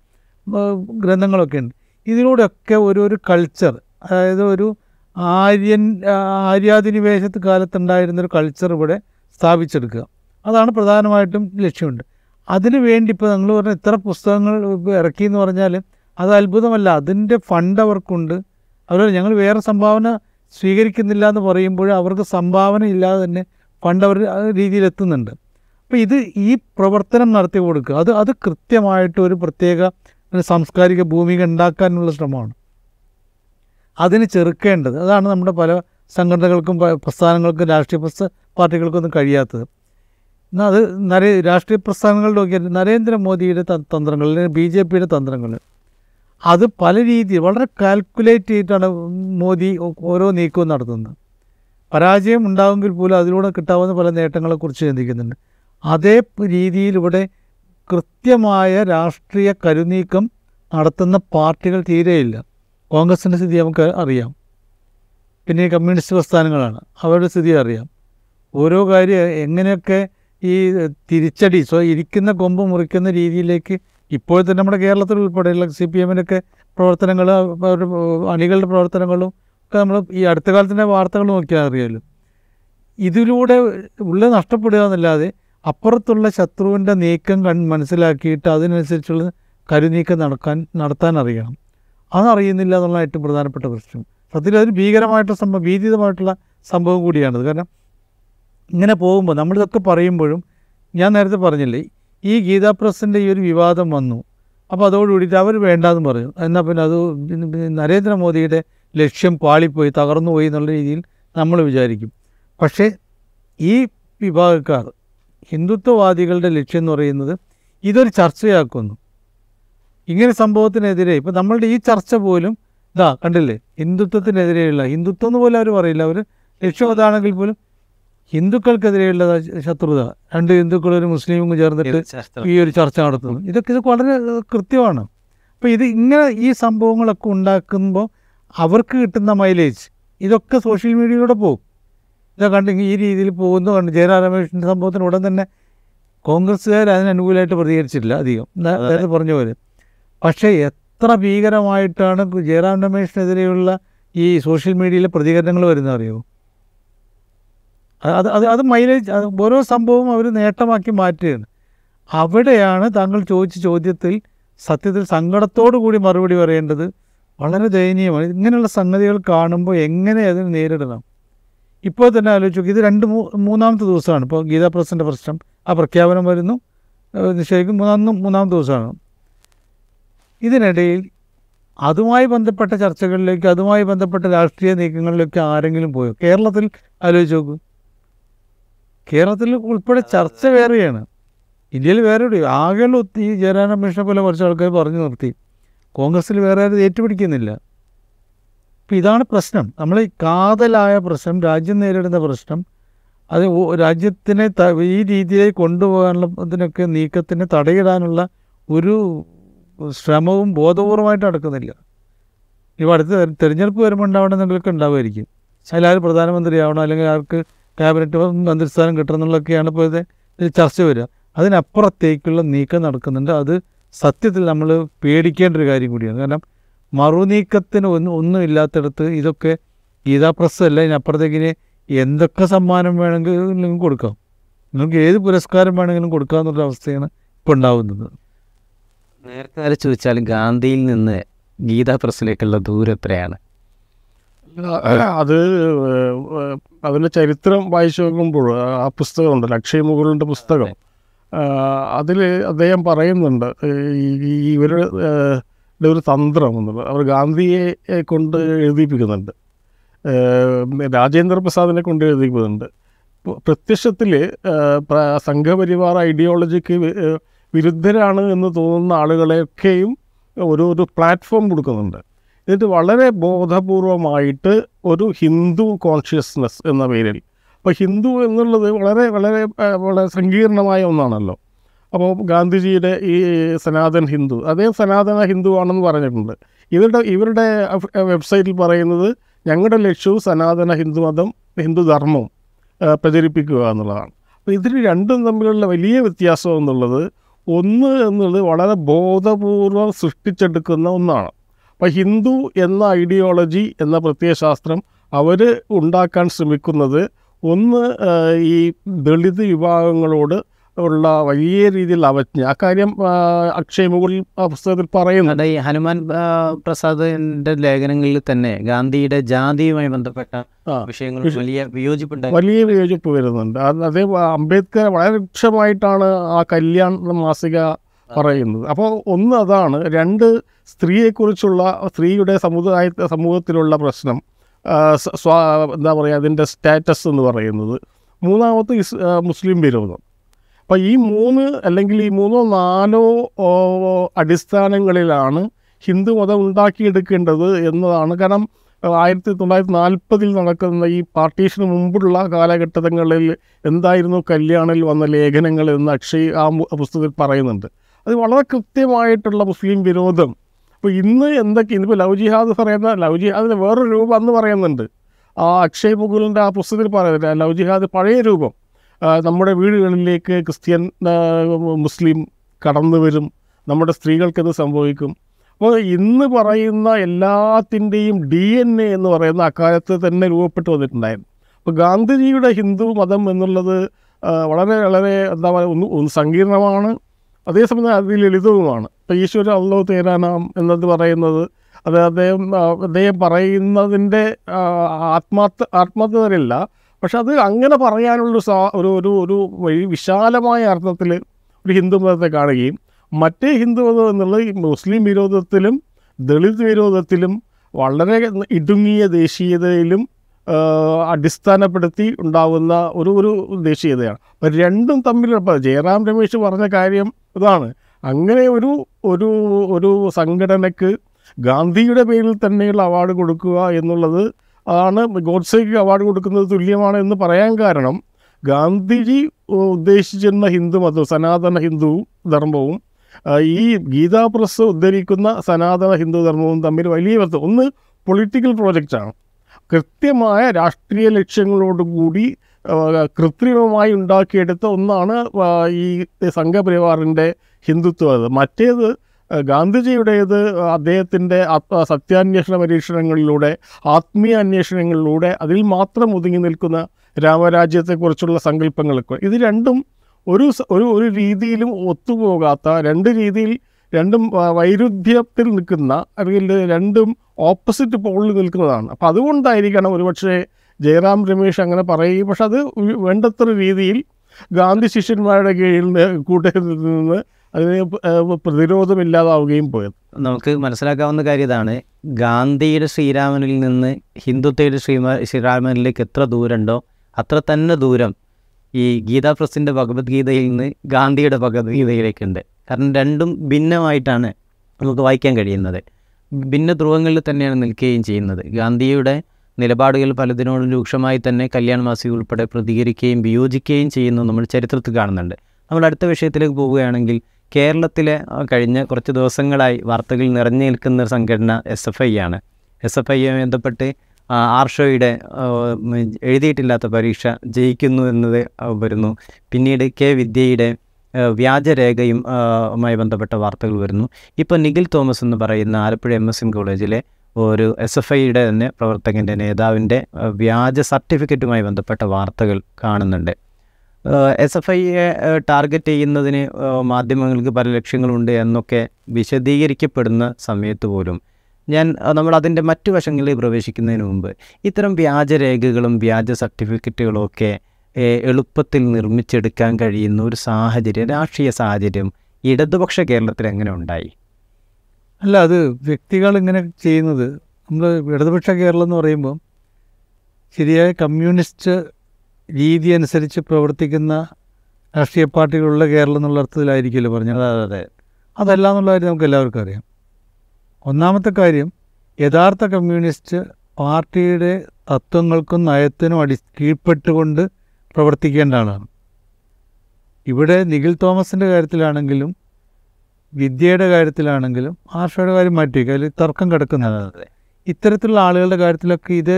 ഗ്രന്ഥങ്ങളൊക്കെ ഉണ്ട്. ഇതിലൂടെയൊക്കെ ഒരു ഒരു കൾച്ചർ അതായത് ഒരു ആര്യൻ ആര്യാധിനിവേശത്ത് കാലത്തുണ്ടായിരുന്നൊരു കൾച്ചർ ഇവിടെ സ്ഥാപിച്ചെടുക്കുക. അതാണ് പ്രധാനമായിട്ടും ലക്ഷ്യമുണ്ട്. അതിനു വേണ്ടി ഇപ്പോൾ നിങ്ങൾ പറഞ്ഞ ഇത്ര പുസ്തകങ്ങൾ ഇറക്കി എന്ന് പറഞ്ഞാൽ അത് അത്ഭുതമല്ല. അതിന്റെ ഫണ്ട് അവർക്കുണ്ട്. അതുപോലെ ഞങ്ങൾ വേറെ സംഭാവന സ്വീകരിക്കുന്നില്ല എന്ന് പറയുമ്പോൾ അവർക്ക് സംഭാവന ഇല്ലാതെ തന്നെ ഫണ്ട് അവർ എത്തുന്നുണ്ട് അപ്പോൾ ഇത് ഈ പ്രവർത്തനം നടത്തി കൊടുക്കുക അത് അത് കൃത്യമായിട്ട് ഒരു പ്രത്യേക സാംസ്കാരിക ഭൂമിക ഉണ്ടാക്കാനുള്ള ശ്രമമാണ്. അതിന് ചെറുക്കേണ്ടത് അതാണ് നമ്മുടെ പല സംഘടനകൾക്കും പ്രസ്ഥാനങ്ങൾക്കും രാഷ്ട്രീയ പ്രസ്ഥ പാർട്ടികൾക്കൊന്നും കഴിയാത്തത്. എന്നാൽ അത് നരേ രാഷ്ട്രീയ പ്രസ്ഥാനങ്ങൾ നോക്കിയാൽ നരേന്ദ്രമോദിയുടെ തന്ത്രങ്ങൾ ബി ജെ പിയുടെ തന്ത്രങ്ങൾ അത് പല രീതിയിൽ വളരെ കാൽക്കുലേറ്റ് ചെയ്തിട്ടാണ് മോദി ഓരോ നീക്കവും നടത്തുന്നത്. പരാജയം ഉണ്ടാകുമെങ്കിൽ പോലും അതിലൂടെ കിട്ടാവുന്ന പല നേട്ടങ്ങളെക്കുറിച്ച് ചിന്തിക്കുന്നുണ്ട്. അതേ രീതിയിൽ ഇവിടെ കൃത്യമായ രാഷ്ട്രീയ കരുനീക്കം നടത്തുന്ന പാർട്ടികൾ തീരെയില്ല. കോൺഗ്രസിന്റെ സ്ഥിതി നമുക്ക് അറിയാം. പിന്നെ കമ്മ്യൂണിസ്റ്റ് പ്രസ്ഥാനങ്ങളാണ്. അവരുടെ സ്ഥിതി അറിയാം. ഓരോ കാര്യം എങ്ങനെയൊക്കെ ഈ തിരിച്ചടി സോ ഇരിക്കുന്ന കൊമ്പ് മുറിക്കുന്ന രീതിയിലേക്ക് ഇപ്പോൾ തന്നെ നമ്മുടെ കേരളത്തിൽ ഉൾപ്പെടെയുള്ള സി പി എമ്മിനൊക്കെ പ്രവർത്തനങ്ങൾ അണികളുടെ പ്രവർത്തനങ്ങളും ഒക്കെ നമ്മൾ ഈ അടുത്ത കാലത്തിന്റെ വാർത്തകൾ നോക്കിയാൽ അറിയാമല്ലോ ഇതിലൂടെ ഉള്ള നഷ്ടപ്പെടുക എന്നല്ലാതെ അപ്പുറത്തുള്ള ശത്രുവിന്റെ നീക്കം കൺ മനസ്സിലാക്കിയിട്ട് അതിനനുസരിച്ചുള്ള കരുനീക്കം നടക്കാൻ നടത്താൻ അറിയണം. അതറിയുന്നില്ല എന്നുള്ള ഏറ്റവും പ്രധാനപ്പെട്ട പ്രശ്നം. സത്യത്തിൽ അതൊരു ഭീകരമായിട്ടുള്ള സംഭവം ഭീതിതമായിട്ടുള്ള സംഭവം കൂടിയാണത്. കാരണം ഇങ്ങനെ പോകുമ്പോൾ നമ്മളിതൊക്കെ പറയുമ്പോഴും ഞാൻ നേരത്തെ പറഞ്ഞില്ലേ ഈ ഗീതാ പ്രസിന്റെ ഈ ഒരു വിവാദം വന്നു. അപ്പോൾ അതോടുകൂടിയിട്ട് അവർ വേണ്ടാന്ന് പറഞ്ഞു. എന്നാൽ പിന്നെ അത് നരേന്ദ്രമോദിയുടെ ലക്ഷ്യം പാളിപ്പോയി തകർന്നു പോയി എന്നുള്ള രീതിയിൽ നമ്മൾ വിചാരിക്കും. പക്ഷേ ഈ വിഭാഗക്കാർ ഹിന്ദുത്വവാദികളുടെ ലക്ഷ്യം എന്ന് പറയുന്നത് ഇതൊരു ചർച്ചയാക്കുന്നു. ഇങ്ങനെ സംഭവത്തിനെതിരെ ഇപ്പോൾ നമ്മളുടെ ഈ ചർച്ച പോലും ഇതാ കണ്ടില്ലേ ഹിന്ദുത്വത്തിനെതിരെയുള്ള ഹിന്ദുത്വം എന്ന് പോലും അവർ പറയില്ല. അവർ ലക്ഷ്യം അതാണെങ്കിൽ പോലും ഹിന്ദുക്കൾക്കെതിരെയുള്ള ശത്രുത. രണ്ട് ഹിന്ദുക്കളും ഒരു മുസ്ലിമും ചേർന്നിട്ട് ഈ ഒരു ചർച്ച നടത്തുന്നു. ഇതൊക്കെ ഇത് വളരെ കൃത്യമാണ്. അപ്പോൾ ഇത് ഇങ്ങനെ ഈ സംഭവങ്ങളൊക്കെ ഉണ്ടാക്കുമ്പോൾ അവർക്ക് കിട്ടുന്ന മൈലേജ് ഇതൊക്കെ സോഷ്യൽ മീഡിയയിലൂടെ പോകും. ഇതൊക്കെ കണ്ട് ഈ രീതിയിൽ പോകുന്നു കണ്ട് ജയറാം രമേഷിന്റെ സംഭവത്തിന് ഉടൻ തന്നെ കോൺഗ്രസ്സുകാർ അതിന് അനുകൂലമായിട്ട് പ്രതികരിച്ചിട്ടില്ല അധികം.
അതായത്
നേരത്തെ പറഞ്ഞ പോലെ. പക്ഷേ എത്ര ഭീകരമായിട്ടാണ് ജയറാം രമേഷിനെതിരെയുള്ള ഈ സോഷ്യൽ മീഡിയയിലെ പ്രതികരണങ്ങൾ വരുന്നത് അറിയോ അത് അത് അത് മൈലേജ് ഓരോ സംഭവവും അവർ നേട്ടമാക്കി മാറ്റുകയാണ്. അവിടെയാണ് താങ്കൾ ചോദിച്ച ചോദ്യത്തിൽ സത്യത്തിൽ സങ്കടത്തോടു കൂടി മറുപടി പറയേണ്ടത് വളരെ ദയനീയമാണ്. ഇങ്ങനെയുള്ള സംഗതികൾ കാണുമ്പോൾ എങ്ങനെ അതിനെ നേരിടണം? ഇപ്പോൾ തന്നെ ആലോചിച്ചു ഇത് രണ്ട് മൂന്നാമത്തെ ദിവസമാണ്. ഇപ്പോൾ ഗീതാ പ്രസിന്റെ പ്രശ്നം ആ പ്രഖ്യാപനം വരുന്നു നിശ്ചയിക്കും മൂന്നാം മൂന്നാമത്തെ ദിവസമാണ്. ഇതിനിടയിൽ അതുമായി ബന്ധപ്പെട്ട ചർച്ചകളിലേക്ക് അതുമായി ബന്ധപ്പെട്ട രാഷ്ട്രീയ നീക്കങ്ങളിലേക്ക് ആരെങ്കിലും പോയോ? കേരളത്തിൽ ആലോചിച്ച് നോക്കൂ. കേരളത്തിൽ ഉൾപ്പെടെ ചർച്ച വേറെയാണ്. ഇന്ത്യയിൽ വേറെ ഒരു ആകെയുള്ള ഒത്തി- മിഷനെ പോലെ കുറച്ച് ആൾക്കാർ പറഞ്ഞു നിർത്തി. കോൺഗ്രസ്സിൽ വേറെ ആരും ഏറ്റുപിടിക്കുന്നില്ല. അപ്പം ഇതാണ് പ്രശ്നം. നമ്മൾ ഈ കാതലായ പ്രശ്നം രാജ്യം നേരിടുന്ന പ്രശ്നം അത് രാജ്യത്തിനെ ത- ഈ രീതിയിലേക്ക് കൊണ്ടുപോകാനുള്ള ഇതിനൊക്കെ നീക്കത്തിന് തടയിടാനുള്ള ഒരു ശ്രമവും ബോധപൂർവമായിട്ട് നടക്കുന്നില്ല. ഇപ്പോൾ അടുത്ത തിരഞ്ഞെടുപ്പ് വരുമ്പോൾ ഉണ്ടാവണമെന്നൊക്കെ ഉണ്ടാവുമായിരിക്കും. അതിലാരും പ്രധാനമന്ത്രിയാവണം അല്ലെങ്കിൽ ആർക്ക് ക്യാബിനറ്റ് മന്ത്രിസ്ഥാനം കിട്ടണം എന്നുള്ളതൊക്കെയാണ് ഇപ്പോൾ ഇത് ചർച്ച വരിക. അതിനപ്പുറത്തേക്കുള്ള നീക്കം നടക്കുന്നുണ്ട്. അത് സത്യത്തിൽ നമ്മൾ പേടിക്കേണ്ട ഒരു കാര്യം കൂടിയാണ്. കാരണം മറുനീക്കത്തിന് ഒന്നും ഒന്നും ഇല്ലാത്തിടത്ത് ഇതൊക്കെ ഗീതാ പ്രസ് അല്ല ഇതിനപ്പുറത്തേക്ക് ഇനി എന്തൊക്കെ സമ്മാനം വേണമെങ്കിലും കൊടുക്കാം. നിങ്ങൾക്ക് ഏത് പുരസ്കാരം വേണമെങ്കിലും കൊടുക്കാമെന്നുള്ള അവസ്ഥയാണ് ഇപ്പോൾ ഉണ്ടാവുന്നത്.
നേരത്തെ ആരെ ഗാന്ധിയിൽ നിന്ന് ഗീതാ പ്രസിലേക്കുള്ള ദൂരം എത്രയാണ്
അത് അതിന്റെ ചരിത്രം വായിച്ചു നോക്കുമ്പോൾ ആ പുസ്തകമുണ്ട് അക്ഷയ് മുകുളിന്റെ പുസ്തകം. അതിൽ അദ്ദേഹം പറയുന്നുണ്ട് ഈ ഇവരുടെ ഒരു തന്ത്രം എന്നുള്ളത്. അവർ ഗാന്ധിയെ കൊണ്ട് എഴുതിപ്പിക്കുന്നുണ്ട്. രാജേന്ദ്ര പ്രസാദിനെ കൊണ്ട് എഴുതിപ്പിക്കുന്നുണ്ട്. പ്രത്യക്ഷത്തിൽ സംഘപരിവാർ ഐഡിയോളജിക്ക് വിരുദ്ധരാണ് എന്ന് തോന്നുന്ന ആളുകളെയൊക്കെയും ഒരു ഒരു പ്ലാറ്റ്ഫോം കൊടുക്കുന്നുണ്ട്. എന്നിട്ട് വളരെ ബോധപൂർവമായിട്ട് ഒരു ഹിന്ദു കോൺഷ്യസ്നെസ് എന്ന പേരിൽ. അപ്പോൾ ഹിന്ദു എന്നുള്ളത് വളരെ വളരെ വളരെ സങ്കീർണമായ ഒന്നാണല്ലോ. അപ്പോൾ ഗാന്ധിജിയുടെ ഈ സനാതൻ ഹിന്ദു അതേ സനാതന ഹിന്ദു ആണെന്ന് പറഞ്ഞിട്ടുണ്ട്. ഇവരുടെ ഇവരുടെ വെബ്സൈറ്റിൽ പറയുന്നത് ഞങ്ങളുടെ ലക്ഷ്യവും സനാതന ഹിന്ദു മതം ഹിന്ദു ധർമ്മം ആ, പ്രചരിപ്പിക്കുക എന്നുള്ളതാണ്. അപ്പോൾ ഇതിന് രണ്ടും തമ്മിലുള്ള വലിയ വ്യത്യാസം എന്നുള്ളത് ഒന്ന് എന്നുള്ളത് വളരെ ബോധപൂർവം സൃഷ്ടിച്ചെടുക്കുന്ന ഒന്നാണ്. അപ്പോൾ ഹിന്ദു എന്ന ഐഡിയോളജി എന്ന പ്രത്യയശാസ്ത്രം അവർ ഉണ്ടാക്കാൻ ശ്രമിക്കുന്നത് ഒന്ന് ഈ ദളിത് വിഭാഗങ്ങളോട് ഉള്ള വലിയ രീതിയിൽ അവജ്ഞ. അക്കാര്യം കാര്യം അക്ഷയ് മുകളിൽ ആ പുസ്തകത്തിൽ പറയുന്നുണ്ട്
ഈ ഹനുമാൻ പ്രസാദിന്റെ ലേഖനങ്ങളിൽ തന്നെ ഗാന്ധിയുടെ ജാതിയുമായി ബന്ധപ്പെട്ട വിഷയങ്ങൾ
വിഷ-
വലിയ വിയോജിപ്പ്
വലിയ വിയോജിപ്പ് വരുന്നുണ്ട്. അത് അതേ അംബേദ്കർ വളരെ രൂക്ഷമായിട്ടാണ് ആ കല്യാൺ മാസിക പറയുന്നത്. അപ്പോൾ ഒന്ന് അതാണ് രണ്ട് സ്ത്രീയെക്കുറിച്ചുള്ള സ്ത്രീയുടെ സമുദായ സമൂഹത്തിലുള്ള പ്രശ്നം സ്വാ എന്താ പറയുക അതിന്റെ സ്റ്റാറ്റസ് എന്ന് പറയുന്നത്. മൂന്നാമത്തെ ഇസ് മുസ്ലിം വിരോധം. അപ്പോൾ ഈ മൂന്ന് അല്ലെങ്കിൽ ഈ മൂന്നോ നാലോ അടിസ്ഥാനങ്ങളിലാണ് ഹിന്ദു മതം ഉണ്ടാക്കിയെടുക്കേണ്ടത് എന്നതാണ്. കാരണം ആയിരത്തി തൊള്ളായിരത്തി നാൽപ്പതിൽ നടക്കുന്ന ഈ പാർട്ടീഷന് മുമ്പുള്ള കാലഘട്ടങ്ങളിൽ എന്തായിരുന്നു കല്യാണിൽ വന്ന ലേഖനങ്ങൾ എന്ന് അക്ഷയ് ആ പുസ്തകത്തിൽ പറയുന്നുണ്ട്. അത് വളരെ കൃത്യമായിട്ടുള്ള മുസ്ലിം വിരോധം. അപ്പോൾ ഇന്ന് എന്തൊക്കെ ഇന്നിപ്പോൾ ലവ് ജിഹാദ് പറയുന്ന ലവ് ജിഹാദിന് വേറൊരു രൂപം അന്ന് പറയുന്നുണ്ട്. ആ അക്ഷയ് മുകുലിന്റെ ആ പുസ്തകത്തിൽ പറയുന്നില്ല ലവ് ജിഹാദ് പഴയ രൂപം. നമ്മുടെ വീടുകളിലേക്ക് ക്രിസ്ത്യൻ മുസ്ലിം കടന്നു വരും നമ്മുടെ സ്ത്രീകൾക്കത് സംഭവിക്കും. അപ്പോൾ ഇന്ന് പറയുന്ന എല്ലാത്തിന്റെയും ഡി എൻ എ എന്ന് പറയുന്ന അക്കാലത്ത് തന്നെ രൂപപ്പെട്ടു വന്നിട്ടുണ്ടായിരുന്നു. അപ്പോൾ ഗാന്ധിജിയുടെ ഹിന്ദു മതം എന്നുള്ളത് വളരെ വളരെ എന്താ പറയുക ഒന്ന് സങ്കീർണമാണ്. അതേസമയം അതി ലളിതവുമാണ്. ഇപ്പോൾ ഈശ്വര അള്ളോ തേരാനാം എന്നത് പറയുന്നത് അത് അദ്ദേഹം അദ്ദേഹം പറയുന്നതിന്റെ ആത്മാർത്ഥ ആത്മാർത്ഥതയില്ല. പക്ഷെ അത് അങ്ങനെ പറയാനുള്ളൊരു സാ ഒരു ഒരു ഒരു വിശാലമായ അർത്ഥത്തിൽ ഒരു ഹിന്ദു മതത്തെ കാണുകയും മറ്റേ ഹിന്ദു മതം എന്നുള്ളത് മുസ്ലിം വിരോധത്തിലും ദളിത് വിരോധത്തിലും വളരെ ഇടുങ്ങിയ ദേശീയതയിലും അടിസ്ഥാനപ്പെടുത്തി ഉണ്ടാകുന്ന ഒരു ഒരു ദേശീയതയാണ് അപ്പം രണ്ടും തമ്മിൽ ജയറാം രമേശ് പറഞ്ഞ കാര്യം ഇതാണ്. അങ്ങനെ ഒരു ഒരു ഒരു സംഘടനയ്ക്ക് ഗാന്ധിയുടെ പേരിൽ തന്നെയുള്ള അവാർഡ് കൊടുക്കുക എന്നുള്ളത് ആണ് ഗോഡ്സേക്ക് അവാർഡ് കൊടുക്കുന്നത് തുല്യമാണ് എന്ന് പറയാൻ കാരണം ഗാന്ധിജി ഉദ്ദേശിച്ചിരുന്ന ഹിന്ദു മതവും സനാതന ഹിന്ദു ധർമ്മവും ഈ ഗീതാ പ്രസ് ഉദ്ധരിക്കുന്ന സനാതന ഹിന്ദു ധർമ്മവും തമ്മിൽ വലിയ വ്യത്യാസം. ഒന്ന് പൊളിറ്റിക്കൽ പ്രോജക്റ്റാണ്. കൃത്യമായ രാഷ്ട്രീയ ലക്ഷ്യങ്ങളോടുകൂടി കൃത്രിമമായി ഉണ്ടാക്കിയെടുത്ത ഒന്നാണ് ഈ സംഘപരിവാറിന്റെ ഹിന്ദുത്വം. മറ്റേത് ഗാന്ധിജിയുടേത് അദ്ദേഹത്തിന്റെ സത്യാന്വേഷണ പരീക്ഷണങ്ങളിലൂടെ ആത്മീയ അന്വേഷണങ്ങളിലൂടെ അതിൽ മാത്രം ഒതുങ്ങി നിൽക്കുന്ന രാമരാജ്യത്തെക്കുറിച്ചുള്ള സങ്കല്പങ്ങളൊക്കെ. ഇത് രണ്ടും ഒരു ഒരു ഒരു രീതിയിലും ഒത്തുപോകാത്ത രണ്ട് രീതിയിൽ രണ്ടും വൈരുദ്ധ്യത്തിൽ നിൽക്കുന്ന അല്ലെങ്കിൽ രണ്ടും ഓപ്പോസിറ്റ് പോളിൽ നിൽക്കുന്നതാണ്. അപ്പം അതുകൊണ്ടായിരിക്കണം ഒരുപക്ഷെ ജയറാം രമേശ് അങ്ങനെ പറയുകയും. പക്ഷെ അത് വേണ്ടത്ര രീതിയിൽ ഗാന്ധി ശിഷ്യന്മാരുടെ കീഴിൽ നിന്ന് കൂട്ടത്തിൽ നിന്ന് അതിന് പ്രതിരോധമില്ലാതാവുകയും പോയത്.
നമുക്ക് മനസ്സിലാക്കാവുന്ന കാര്യം ഇതാണ്. ഗാന്ധിയുടെ ശ്രീരാമനിൽ നിന്ന് ഹിന്ദുത്വയുടെ ശ്രീമ ശ്രീരാമനിലേക്ക് എത്ര ദൂരമുണ്ടോ അത്ര തന്നെ ദൂരം ഈ ഗീതാ പ്രസിന്റെ ഭഗവത്ഗീതയിൽ നിന്ന് ഗാന്ധിയുടെ ഭഗവത്ഗീതയിലേക്കുണ്ട്. കാരണം രണ്ടും ഭിന്നമായിട്ടാണ് നമുക്ക് വായിക്കാൻ കഴിയുന്നത്. ഭിന്ന ധ്രുവങ്ങളിൽ തന്നെയാണ് നിൽക്കുകയും ചെയ്യുന്നത്. ഗാന്ധിയുടെ നിലപാടുകൾ പലതിനോടും രൂക്ഷമായി തന്നെ കല്യാൺ മാസി ഉൾപ്പെടെ പ്രതികരിക്കുകയും വിയോജിക്കുകയും ചെയ്യുന്നു നമ്മൾ ചരിത്രത്തിൽ കാണുന്നുണ്ട്. നമ്മൾ അടുത്ത വിഷയത്തിലേക്ക് പോവുകയാണെങ്കിൽ കേരളത്തിലെ കഴിഞ്ഞ കുറച്ച് ദിവസങ്ങളായി വാർത്തകൾ നിറഞ്ഞു നിൽക്കുന്ന ഒരു സംഘടന എസ് എഫ് ഐ ആണ്. എസ് എഫ് ഐയുമായി ബന്ധപ്പെട്ട് ആർഷോയുടെ എഴുതിയിട്ടില്ലാത്ത പരീക്ഷ ജയിക്കുന്നു എന്നത് വരുന്നു. പിന്നീട് കെ വിദ്യയുടെ വ്യാജരേഖയും മായി ബന്ധപ്പെട്ട വാർത്തകൾ വരുന്നു. ഇപ്പോൾ നിഖിൽ തോമസ് എന്ന് പറയുന്ന ആലപ്പുഴ എം എസ് എൻ കോളേജിലെ ഒരു എസ് എഫ് ഐയുടെ തന്നെ പ്രവർത്തകന്റെ നേതാവിന്റെ വ്യാജ സർട്ടിഫിക്കറ്റുമായി ബന്ധപ്പെട്ട വാർത്തകൾ കാണുന്നുണ്ട്. എസ് എഫ് ഐയെ ടാർഗറ്റ് ചെയ്യുന്നതിന് മാധ്യമങ്ങൾക്ക് പല ലക്ഷ്യങ്ങളുണ്ട് എന്നൊക്കെ വിശദീകരിക്കപ്പെടുന്ന സമയത്ത് പോലും ഞാൻ നമ്മൾ അതിന്റെ മറ്റു വശങ്ങളിൽ പ്രവേശിക്കുന്നതിന് മുമ്പ് ഇത്തരം വ്യാജരേഖകളും വ്യാജ സർട്ടിഫിക്കറ്റുകളും ഒക്കെ എളുപ്പത്തിൽ നിർമ്മിച്ചെടുക്കാൻ കഴിയുന്ന ഒരു സാഹചര്യം രാഷ്ട്രീയ സാഹചര്യം ഇടതുപക്ഷ കേരളത്തിൽ എങ്ങനെ ഉണ്ടായി?
അല്ല അത് വ്യക്തികൾ ഇങ്ങനെ ചെയ്യുന്നത്. നമ്മൾ ഇടതുപക്ഷ കേരളം എന്ന് പറയുമ്പോൾ ശരിയായ കമ്മ്യൂണിസ്റ്റ് രീതി അനുസരിച്ച് പ്രവർത്തിക്കുന്ന രാഷ്ട്രീയ പാർട്ടികളുള്ള കേരളം എന്നുള്ള അർത്ഥത്തിലായിരിക്കുമല്ലോ പറഞ്ഞത്.
അതെ അതെ.
അതല്ല എന്നുള്ള കാര്യം നമുക്ക് എല്ലാവർക്കും അറിയാം. ഒന്നാമത്തെ കാര്യം യഥാർത്ഥ കമ്മ്യൂണിസ്റ്റ് പാർട്ടിയുടെ തത്വങ്ങൾക്കും നയത്തിനും അടി കീഴ്പ്പെട്ടുകൊണ്ട് പ്രവർത്തിക്കേണ്ട ആളാണ് ഇവിടെ നിഖിൽ തോമസിന്റെ കാര്യത്തിലാണെങ്കിലും വിദ്യയുടെ കാര്യത്തിലാണെങ്കിലും ആർഷയുടെ കാര്യം മാറ്റി അതിൽ തർക്കം
കിടക്കുന്നതാണ്
ഇത്തരത്തിലുള്ള ആളുകളുടെ കാര്യത്തിലൊക്കെ ഇത്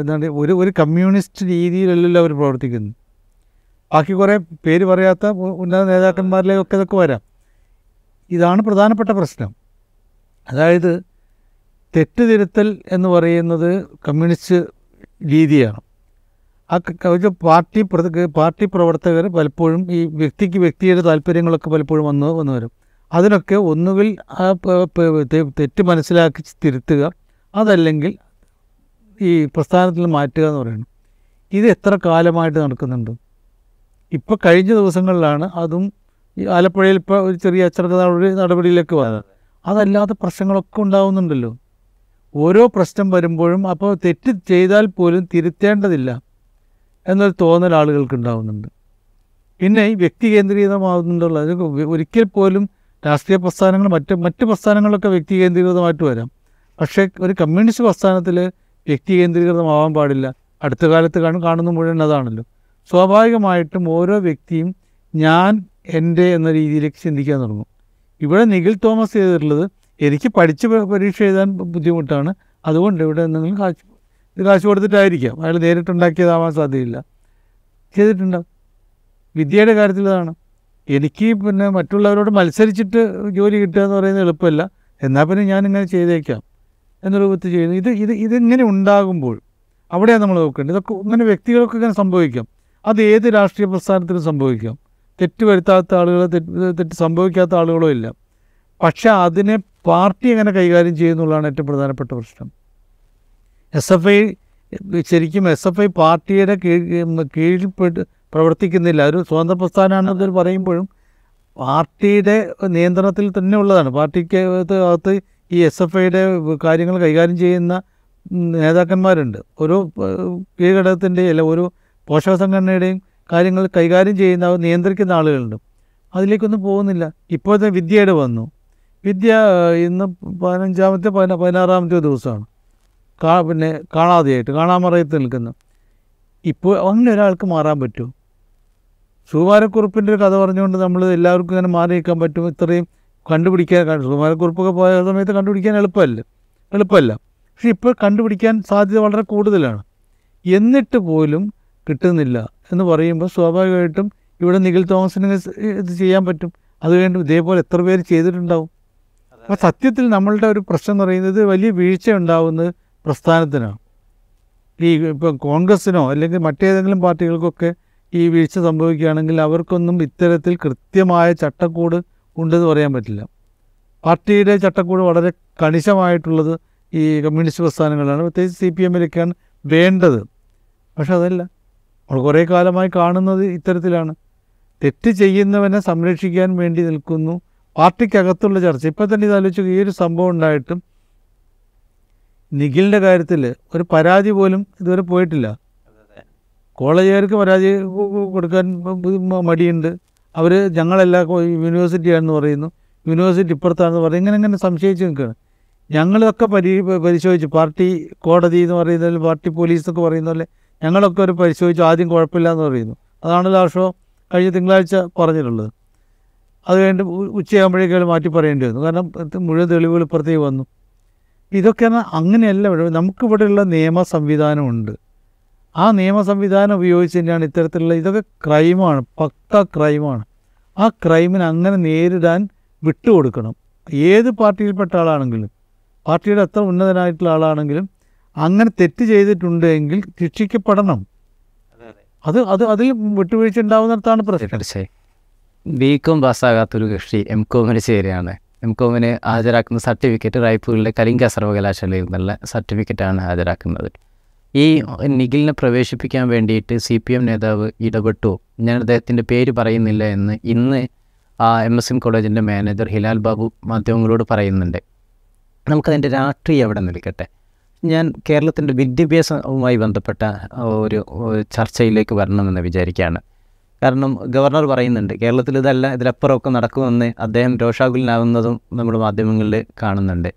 എന്താണ് ഒരു ഒരു കമ്മ്യൂണിസ്റ്റ് രീതിയിലല്ലല്ലോ അവർ പ്രവർത്തിക്കുന്നത്. ബാക്കി കുറേ പേര് പറയാത്ത ഉന്നത നേതാക്കന്മാരിലേക്കൊക്കെ ഇതൊക്കെ വരാം. ഇതാണ് പ്രധാനപ്പെട്ട പ്രശ്നം. അതായത് തെറ്റ് തിരുത്തൽ എന്ന് പറയുന്നത് കമ്മ്യൂണിസ്റ്റ് രീതിയാണ്. ഒരു പാർട്ടി പാർട്ടി പ്രവർത്തകർ പലപ്പോഴും ഈ വ്യക്തിക്ക് വ്യക്തിയുടെ താല്പര്യങ്ങളൊക്കെ പലപ്പോഴും വന്ന് വന്നു വരും. അതിനൊക്കെ ഒന്നുകിൽ ആ തെറ്റ് മനസ്സിലാക്കി തിരുത്തുക അതല്ലെങ്കിൽ ഈ പ്രസ്ഥാനത്തിൽ മാറ്റുക എന്ന് പറയുന്നു. ഇത് എത്ര കാലമായിട്ട് നടക്കുന്നുണ്ട്? ഇപ്പോൾ കഴിഞ്ഞ ദിവസങ്ങളിലാണ് അതും ഈ ആലപ്പുഴയിൽ ഇപ്പോൾ ഒരു ചെറിയ അച്ചടക്ക നടപടി നടപടിയിലേക്ക് വന്നത്. അതല്ലാത്ത പ്രശ്നങ്ങളൊക്കെ ഉണ്ടാവുന്നുണ്ടല്ലോ. ഓരോ പ്രശ്നം വരുമ്പോഴും അപ്പോൾ തെറ്റ് ചെയ്താൽ പോലും തിരുത്തേണ്ടതില്ല. എന്നൊരു തോന്നൽ ആളുകൾക്ക് ഉണ്ടാവുന്നുണ്ട് പിന്നെ ഈ വ്യക്തി കേന്ദ്രീകൃതമാകുന്നുണ്ടുള്ള അത് ഒരിക്കൽ പോലും രാഷ്ട്രീയ പ്രസ്ഥാനങ്ങൾ മറ്റ് മറ്റ് പ്രസ്ഥാനങ്ങളൊക്കെ വ്യക്തി കേന്ദ്രീകൃതമായിട്ട് വരാം. പക്ഷേ ഒരു കമ്മ്യൂണിസ്റ്റ് പ്രസ്ഥാനത്തിൽ വ്യക്തി കേന്ദ്രീകൃതമാവാൻ പാടില്ല. അടുത്ത കാലത്ത് കാണും കാണുന്ന മുഴുവൻ അതാണല്ലോ. സ്വാഭാവികമായിട്ടും ഓരോ വ്യക്തിയും ഞാൻ എന്റെ എന്ന രീതിയിലേക്ക് ചിന്തിക്കാൻ തുടങ്ങും. ഇവിടെ നിഖിൽ തോമസ് ചെയ്തിട്ടുള്ളത് എനിക്ക് പഠിച്ച് പരീക്ഷ എഴുതാൻ ബുദ്ധിമുട്ടാണ്. അതുകൊണ്ട് ഇവിടെ എന്തെങ്കിലും ഇത് കാശ് കൊടുത്തിട്ടായിരിക്കാം. അയാൾ നേരിട്ടുണ്ടാക്കിയതാവാൻ സാധ്യതയില്ല. ചെയ്തിട്ടുണ്ടാവും വിദ്യയുടെ കാര്യത്തിൽ ഇതാണ് എനിക്ക് പിന്നെ മറ്റുള്ളവരോട് മത്സരിച്ചിട്ട് ജോലി കിട്ടുക എന്ന് പറയുന്നത് എളുപ്പമല്ല. എന്നാൽ പിന്നെ ഞാനിങ്ങനെ ചെയ്തേക്കാം എന്ന രൂപത്തിൽ ചെയ്യുന്നു. ഇത് ഇത് ഇതിങ്ങനെ ഉണ്ടാകുമ്പോൾ അവിടെയാണ് നമ്മൾ നോക്കേണ്ടത് ഇതൊക്കെ ഇങ്ങനെ വ്യക്തികൾക്ക് ഇങ്ങനെ സംഭവിക്കാം. അത് ഏത് രാഷ്ട്രീയ പ്രസ്ഥാനത്തിനും സംഭവിക്കാം. തെറ്റ് വരുത്താത്ത ആളുകളോ തെറ്റ് തെറ്റ് സംഭവിക്കാത്ത ആളുകളോ ഇല്ല. പക്ഷേ അതിനെ പാർട്ടി എങ്ങനെ കൈകാര്യം ചെയ്യുന്നുള്ളതാണ് ഏറ്റവും പ്രധാനപ്പെട്ട പ്രശ്നം. എസ് എഫ് ഐ ശരിക്കും എസ് എഫ് ഐ പാർട്ടിയുടെ കീഴിൽ കീഴിൽപ്പെട്ട് പ്രവർത്തിക്കുന്നില്ല. ഒരു സ്വതന്ത്ര പ്രസ്ഥാനമാണെന്ന് പറയുമ്പോഴും പാർട്ടിയുടെ നിയന്ത്രണത്തിൽ തന്നെ ഉള്ളതാണ്. പാർട്ടിക്ക് അകത്ത് ഈ എസ് എഫ് ഐയുടെ കാര്യങ്ങൾ കൈകാര്യം ചെയ്യുന്ന നേതാക്കന്മാരുണ്ട്. ഒരു കീഴ്ഘടകത്തിന്റെ അല്ല ഓരോ പോഷക സംഘടനയുടെയും കാര്യങ്ങൾ കൈകാര്യം ചെയ്യുന്ന നിയന്ത്രിക്കുന്ന ആളുകളുണ്ട്. അതിലേക്കൊന്നും പോകുന്നില്ല. ഇപ്പോഴത്തെ വിദ്യയുടെ വന്നു. വിദ്യ ഇന്ന് പതിനഞ്ചാമത്തെ പതിന പതിനാറാമത്തെ ദിവസമാണ്. കാ പിന്നെ കാണാതെയായിട്ട് കാണാമറയത്ത് നിൽക്കുന്നു. ഇപ്പോൾ അങ്ങനെ ഒരാൾക്ക് മാറാൻ പറ്റുമോ? സുകുമാരക്കുറുപ്പിന്റെ ഒരു കഥ പറഞ്ഞുകൊണ്ട് നമ്മൾ എല്ലാവർക്കും ഇങ്ങനെ മാറി നിൽക്കാൻ പറ്റും ഇത്രയും കണ്ടുപിടിക്കാൻ സുകുമാരക്കുറിപ്പൊക്കെ പോയ സമയത്ത് കണ്ടുപിടിക്കാൻ എളുപ്പമല്ല എളുപ്പമല്ല. പക്ഷെ ഇപ്പോൾ കണ്ടുപിടിക്കാൻ സാധ്യത വളരെ കൂടുതലാണ്. എന്നിട്ട് പോലും കിട്ടുന്നില്ല എന്ന് പറയുമ്പോൾ സ്വാഭാവികമായിട്ടും ഇവിടെ നിഖിൽ തോമസിന് ഇത് ചെയ്യാൻ പറ്റും. അത് കഴിഞ്ഞ് ഇതേപോലെ എത്ര പേര് ചെയ്തിട്ടുണ്ടാവും? അപ്പോൾ സത്യത്തിൽ നമ്മളുടെ ഒരു പ്രശ്നം എന്ന് പറയുന്നത് വലിയ വീഴ്ച ഉണ്ടാവുന്നത് പ്രസ്ഥാനത്തിനാണ് ഈ ഇപ്പം കോൺഗ്രസ്സിനോ അല്ലെങ്കിൽ മറ്റേതെങ്കിലും പാർട്ടികൾക്കൊക്കെ ഈ വീഴ്ച സംഭവിക്കുകയാണെങ്കിൽ അവർക്കൊന്നും ഇത്തരത്തിൽ കൃത്യമായ ചട്ടക്കൂട് ഉണ്ടെന്ന് പറയാൻ പറ്റില്ല. പാർട്ടിയുടെ ചട്ടക്കൂട് വളരെ കണിശമായിട്ടുള്ളത് ഈ കമ്മ്യൂണിസ്റ്റ് പ്രസ്ഥാനങ്ങളാണ് പ്രത്യേകിച്ച് സി പി എമ്മിലൊക്കെയാണ് വേണ്ടത്. പക്ഷെ അതല്ല നമ്മൾ കുറേ കാലമായി കാണുന്നത് ഇത്തരത്തിലാണ്. തെറ്റ് ചെയ്യുന്നവനെ സംരക്ഷിക്കാൻ വേണ്ടി നിൽക്കുന്നു. പാർട്ടിക്കകത്തുള്ള ചർച്ച. ഇപ്പം തന്നെ ഇത് ആലോചിച്ചു ഈ ഒരു സംഭവം ഉണ്ടായിട്ടും നിഖിലിന്റെ കാര്യത്തിൽ ഒരു പരാതി പോലും ഇതുവരെ പോയിട്ടില്ല. കോളേജുകാർക്ക് പരാതി കൊടുക്കാൻ മടിയുണ്ട്. അവർ ഞങ്ങളെല്ലാം യൂണിവേഴ്സിറ്റിയാണെന്ന് പറയുന്നു. യൂണിവേഴ്സിറ്റി ഇപ്പുറത്താണെന്ന് പറയും ഇങ്ങനെ ഇങ്ങനെ സംശയിച്ച് നിൽക്കുകയാണ്. ഞങ്ങളൊക്കെ പരി പരിശോധിച്ചു. പാർട്ടി കോടതി എന്ന് പറയുന്നതിൽ പാർട്ടി പോലീസ് എന്നൊക്കെ പറയുന്ന പോലെ ഞങ്ങളൊക്കെ ഒരു പരിശോധിച്ചു. ആദ്യം കുഴപ്പമില്ല എന്ന് പറയുന്നു. അതാണ് ലാഷോ കഴിഞ്ഞ തിങ്കളാഴ്ച പറഞ്ഞിട്ടുള്ളത്. അത് കഴിഞ്ഞിട്ട് ഉച്ചയാകുമ്പോഴേക്കും മാറ്റി പറയേണ്ടി വന്നു. കാരണം മുഴുവൻ തെളിവുകൾ ഇപ്പുറത്തേക്ക് വന്നു. ഇതൊക്കെ അങ്ങനെയല്ല നമുക്കിവിടെയുള്ള നിയമ സംവിധാനമുണ്ട് ആ നിയമ സംവിധാനം ഉപയോഗിച്ച് തന്നെയാണ് ഇത്തരത്തിലുള്ള ഇതൊക്കെ ക്രൈമാണ് പക്ക ക്രൈമാണ്. ആ ക്രൈമിനെ അങ്ങനെ നേരിടാൻ വിട്ടുകൊടുക്കണം. ഏത് പാർട്ടിയിൽപ്പെട്ട ആളാണെങ്കിലും പാർട്ടിയുടെ അത്ര ഉന്നതനായിട്ടുള്ള ആളാണെങ്കിലും അങ്ങനെ തെറ്റ് ചെയ്തിട്ടുണ്ട് എങ്കിൽ ശിക്ഷിക്കപ്പെടണം അത് അത് അതിൽ വിട്ടുവീഴ്ച ഉണ്ടാവുന്നിടത്താണ് പ്രശ്നം.
തീർച്ചയായും. ബി കോം പാസ്സാകാത്തൊരു കക്ഷി എം കോമിന് ചേരുകയാണ്. എം കോമിന് ഹാജരാക്കുന്ന സർട്ടിഫിക്കറ്റ് റായ്പൂരിലെ കലിംഗ സർവകലാശാലയിൽ നിന്നുള്ള സർട്ടിഫിക്കറ്റാണ് ഹാജരാക്കുന്നത്. ഈ നിഖിലിനെ പ്രവേശിപ്പിക്കാൻ വേണ്ടിയിട്ട് സി പി എം നേതാവ് ഇടപെട്ടു. ഞാൻ അദ്ദേഹത്തിന്റെ പേര് പറയുന്നില്ല എന്ന് ഇന്ന് എം എസ് എം കോളേജിന്റെ മാനേജർ ഹിലാൽ ബാബു മാധ്യമങ്ങളോട് പറയുന്നുണ്ട്. നമുക്കതിന്റെ രാഷ്ട്രീയം എവിടെ നിൽക്കട്ടെ? ഞാൻ കേരളത്തിന്റെ വിദ്യാഭ്യാസവുമായി ബന്ധപ്പെട്ട ഒരു ചർച്ചയിലേക്ക് വരണമെന്ന് വിചാരിക്കുകയാണ്. കാരണം ഗവർണർ പറയുന്നുണ്ട് കേരളത്തിൽ ഇതല്ല ഇതിലപ്പുറമൊക്കെ നടക്കുമെന്ന് അദ്ദേഹം രോഷാകുലനാകുന്നതും നമ്മൾ മാധ്യമങ്ങളിൽ കാണുന്നുണ്ട്.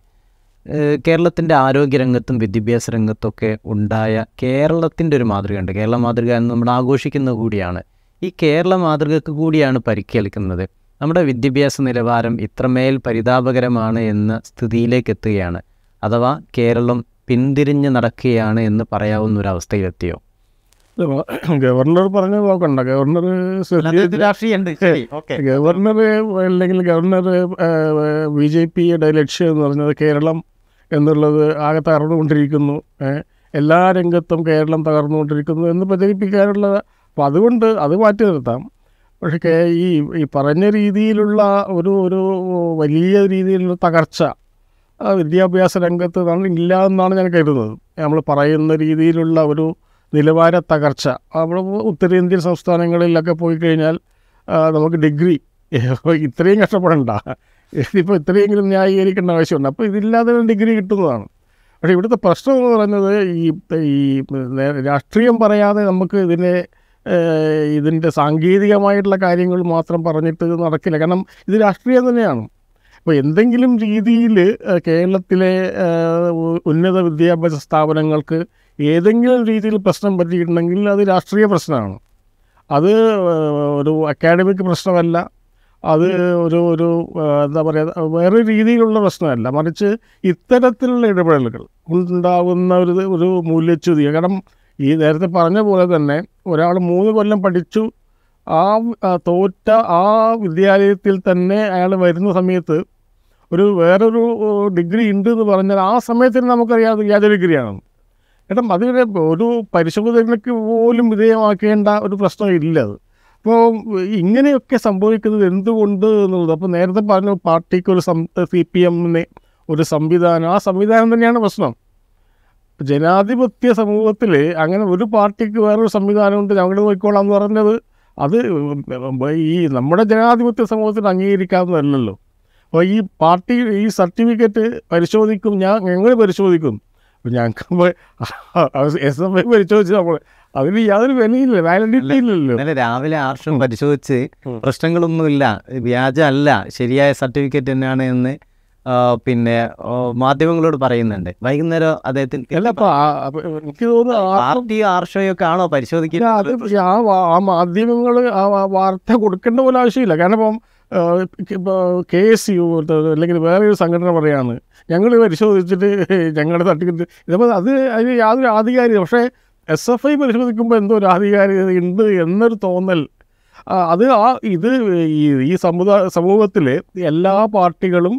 കേരളത്തിന്റെ ആരോഗ്യരംഗത്തും വിദ്യാഭ്യാസ രംഗത്തൊക്കെ ഉണ്ടായ കേരളത്തിന്റെ ഒരു മാതൃകയുണ്ട്. കേരള മാതൃക എന്ന് നമ്മൾ ആഘോഷിക്കുന്നത് കൂടിയാണ്. ഈ കേരള മാതൃകക്ക് കൂടിയാണ് പരിക്കേൽക്കുന്നത്. നമ്മുടെ വിദ്യാഭ്യാസ നിലവാരം ഇത്രമേൽ പരിതാപകരമാണ് എന്ന സ്ഥിതിയിലേക്ക് എത്തുകയാണ്. അഥവാ കേരളം പിന്തിരിഞ്ഞ് നടക്കുകയാണ് എന്ന് പറയാവുന്ന ഒരു അവസ്ഥയിലെത്തിയോ?
ഗവർണർ പറഞ്ഞ നോക്കണ്ട ഗവർണർ ഗവർണർ അല്ലെങ്കിൽ ഗവർണർ ബി ജെ പിയുടെ ലക്ഷ്യം എന്ന് പറഞ്ഞത് കേരളം എന്നുള്ളത് ആകെ തകർന്നുകൊണ്ടിരിക്കുന്നു. എല്ലാ രംഗത്തും കേരളം തകർന്നുകൊണ്ടിരിക്കുന്നു എന്ന് പ്രചരിപ്പിക്കാനുള്ള അപ്പം അതുകൊണ്ട് അത് മാറ്റി നിർത്താം. പക്ഷേ ഈ ഈ പറഞ്ഞ രീതിയിലുള്ള ഒരു ഒരു വലിയ രീതിയിലുള്ള തകർച്ച വിദ്യാഭ്യാസ രംഗത്ത് നമ്മൾ ഇല്ല എന്നാണ് ഞാൻ കരുതുന്നത്. നമ്മൾ പറയുന്ന രീതിയിലുള്ള ഒരു നിലവാര തകർച്ച നമ്മൾ ഉത്തരേന്ത്യൻ സംസ്ഥാനങ്ങളിലൊക്കെ പോയി കഴിഞ്ഞാൽ നമുക്ക് ഡിഗ്രി ഇത്രയും കഷ്ടപ്പെടണ്ട. ഇതിപ്പോൾ ഇത്രയെങ്കിലും ന്യായീകരിക്കേണ്ട ആവശ്യമുണ്ട്. അപ്പോൾ ഇതില്ലാതെ ഡിഗ്രി കിട്ടുന്നതാണ്. പക്ഷേ ഇവിടുത്തെ പ്രശ്നം എന്ന് പറയുന്നത് ഈ ഈ രാഷ്ട്രീയം പറയാതെ നമുക്ക് ഇതിനെ ഇതിന്റെ സാങ്കേതികമായിട്ടുള്ള കാര്യങ്ങൾ മാത്രം പറഞ്ഞിട്ട് നടക്കില്ല. കാരണം ഇത് രാഷ്ട്രീയം തന്നെയാണ്. അപ്പോൾ എന്തെങ്കിലും രീതിയിൽ കേരളത്തിലെ ഉന്നത വിദ്യാഭ്യാസ സ്ഥാപനങ്ങൾക്ക് ഏതെങ്കിലും രീതിയിൽ പ്രശ്നം പറ്റിയിട്ടുണ്ടെങ്കിൽ അത് രാഷ്ട്രീയ പ്രശ്നമാണ്. അത് ഒരു അക്കാഡമിക് പ്രശ്നമല്ല. അത് ഒരു ഒരു എന്താ പറയുക വേറെ രീതിയിലുള്ള പ്രശ്നമല്ല. മറിച്ച് ഇത്തരത്തിലുള്ള ഇടപെടലുകൾ ഉണ്ടാകുന്ന ഒരു ഒരു മൂല്യച്യുതി. കാരണം ഈ നേരത്തെ പറഞ്ഞ പോലെ തന്നെ ഒരാൾ മൂന്ന് കൊല്ലം പഠിച്ചു. ആ തോറ്റ ആ വിദ്യാലയത്തിൽ തന്നെ അയാൾ വരുന്ന സമയത്ത് ഒരു വേറൊരു ഡിഗ്രി ഉണ്ട് എന്ന് പറഞ്ഞാൽ ആ സമയത്തിന് നമുക്കറിയാം യാതൊരു വ്യാജ ഡിഗ്രിയാണ് ഏട്ടാ അതിനെ ഒരു പരിശോധനയ്ക്ക് പോലും വിധേയമാക്കേണ്ട ഒരു പ്രശ്നം ഇല്ല അത്. അപ്പോൾ ഇങ്ങനെയൊക്കെ സംഭവിക്കുന്നത് എന്തുകൊണ്ട് എന്നുള്ളത് അപ്പോൾ നേരത്തെ പറഞ്ഞ പാർട്ടിക്ക് ഒരു സം സി പി എമ്മിന് ഒരു സംവിധാനം ആ സംവിധാനം തന്നെയാണ് പ്രശ്നം. ജനാധിപത്യ സമൂഹത്തിൽ അങ്ങനെ ഒരു പാർട്ടിക്ക് വേറൊരു സംവിധാനമുണ്ട് ഞങ്ങൾ നോക്കിക്കോളാം എന്ന് പറഞ്ഞത് അത് ഈ നമ്മുടെ ജനാധിപത്യ സമൂഹത്തിൽ അംഗീകരിക്കാവുന്നതല്ലല്ലോ. അപ്പോൾ ഈ പാർട്ടി ഈ സർട്ടിഫിക്കറ്റ് പരിശോധിക്കും ഞാൻ ഞങ്ങൾ പരിശോധിക്കും. അപ്പോൾ ഞങ്ങൾക്ക് എസ് എം ഐ പരിശോധിച്ച് നമ്മൾ അതിന് യാതൊരു വിലയില്ല വാലിഡിറ്റി ഇല്ലല്ലോ.
ഇന്നലെ രാവിലെ ആർഷം പരിശോധിച്ച് പ്രശ്നങ്ങളൊന്നുമില്ല വ്യാജ അല്ല ശരിയായ സർട്ടിഫിക്കറ്റ് തന്നെയാണ് എന്ന് പിന്നെ മാധ്യമങ്ങളോട് പറയുന്നുണ്ട്. വൈകുന്നേരം അദ്ദേഹത്തിന്
എനിക്ക് തോന്നുന്നു
ആർഷയൊക്കെ ആണോ പരിശോധിക്കുന്നത്?
ആ മാധ്യമങ്ങൾ ആ വാർത്ത കൊടുക്കേണ്ട പോലെ ആവശ്യമില്ല. കാരണം ഇപ്പം കെ എസ് യു അല്ലെങ്കിൽ വേറെ ഒരു സംഘടന പറയാണ് ഞങ്ങൾ പരിശോധിച്ചിട്ട് ഞങ്ങളുടെ സർട്ടിഫിക്കറ്റ് ഇതപ്പോൾ അത് അതിന് യാതൊരു ആധികാരിക പക്ഷേ എസ് എഫ് ഐ പരിശോധിക്കുമ്പോൾ എന്തോ ഒരു ആധികാരികത ഉണ്ട് എന്നൊരു തോന്നൽ. അത് ആ ഇത് ഈ സമുദായ സമൂഹത്തിൽ എല്ലാ പാർട്ടികളും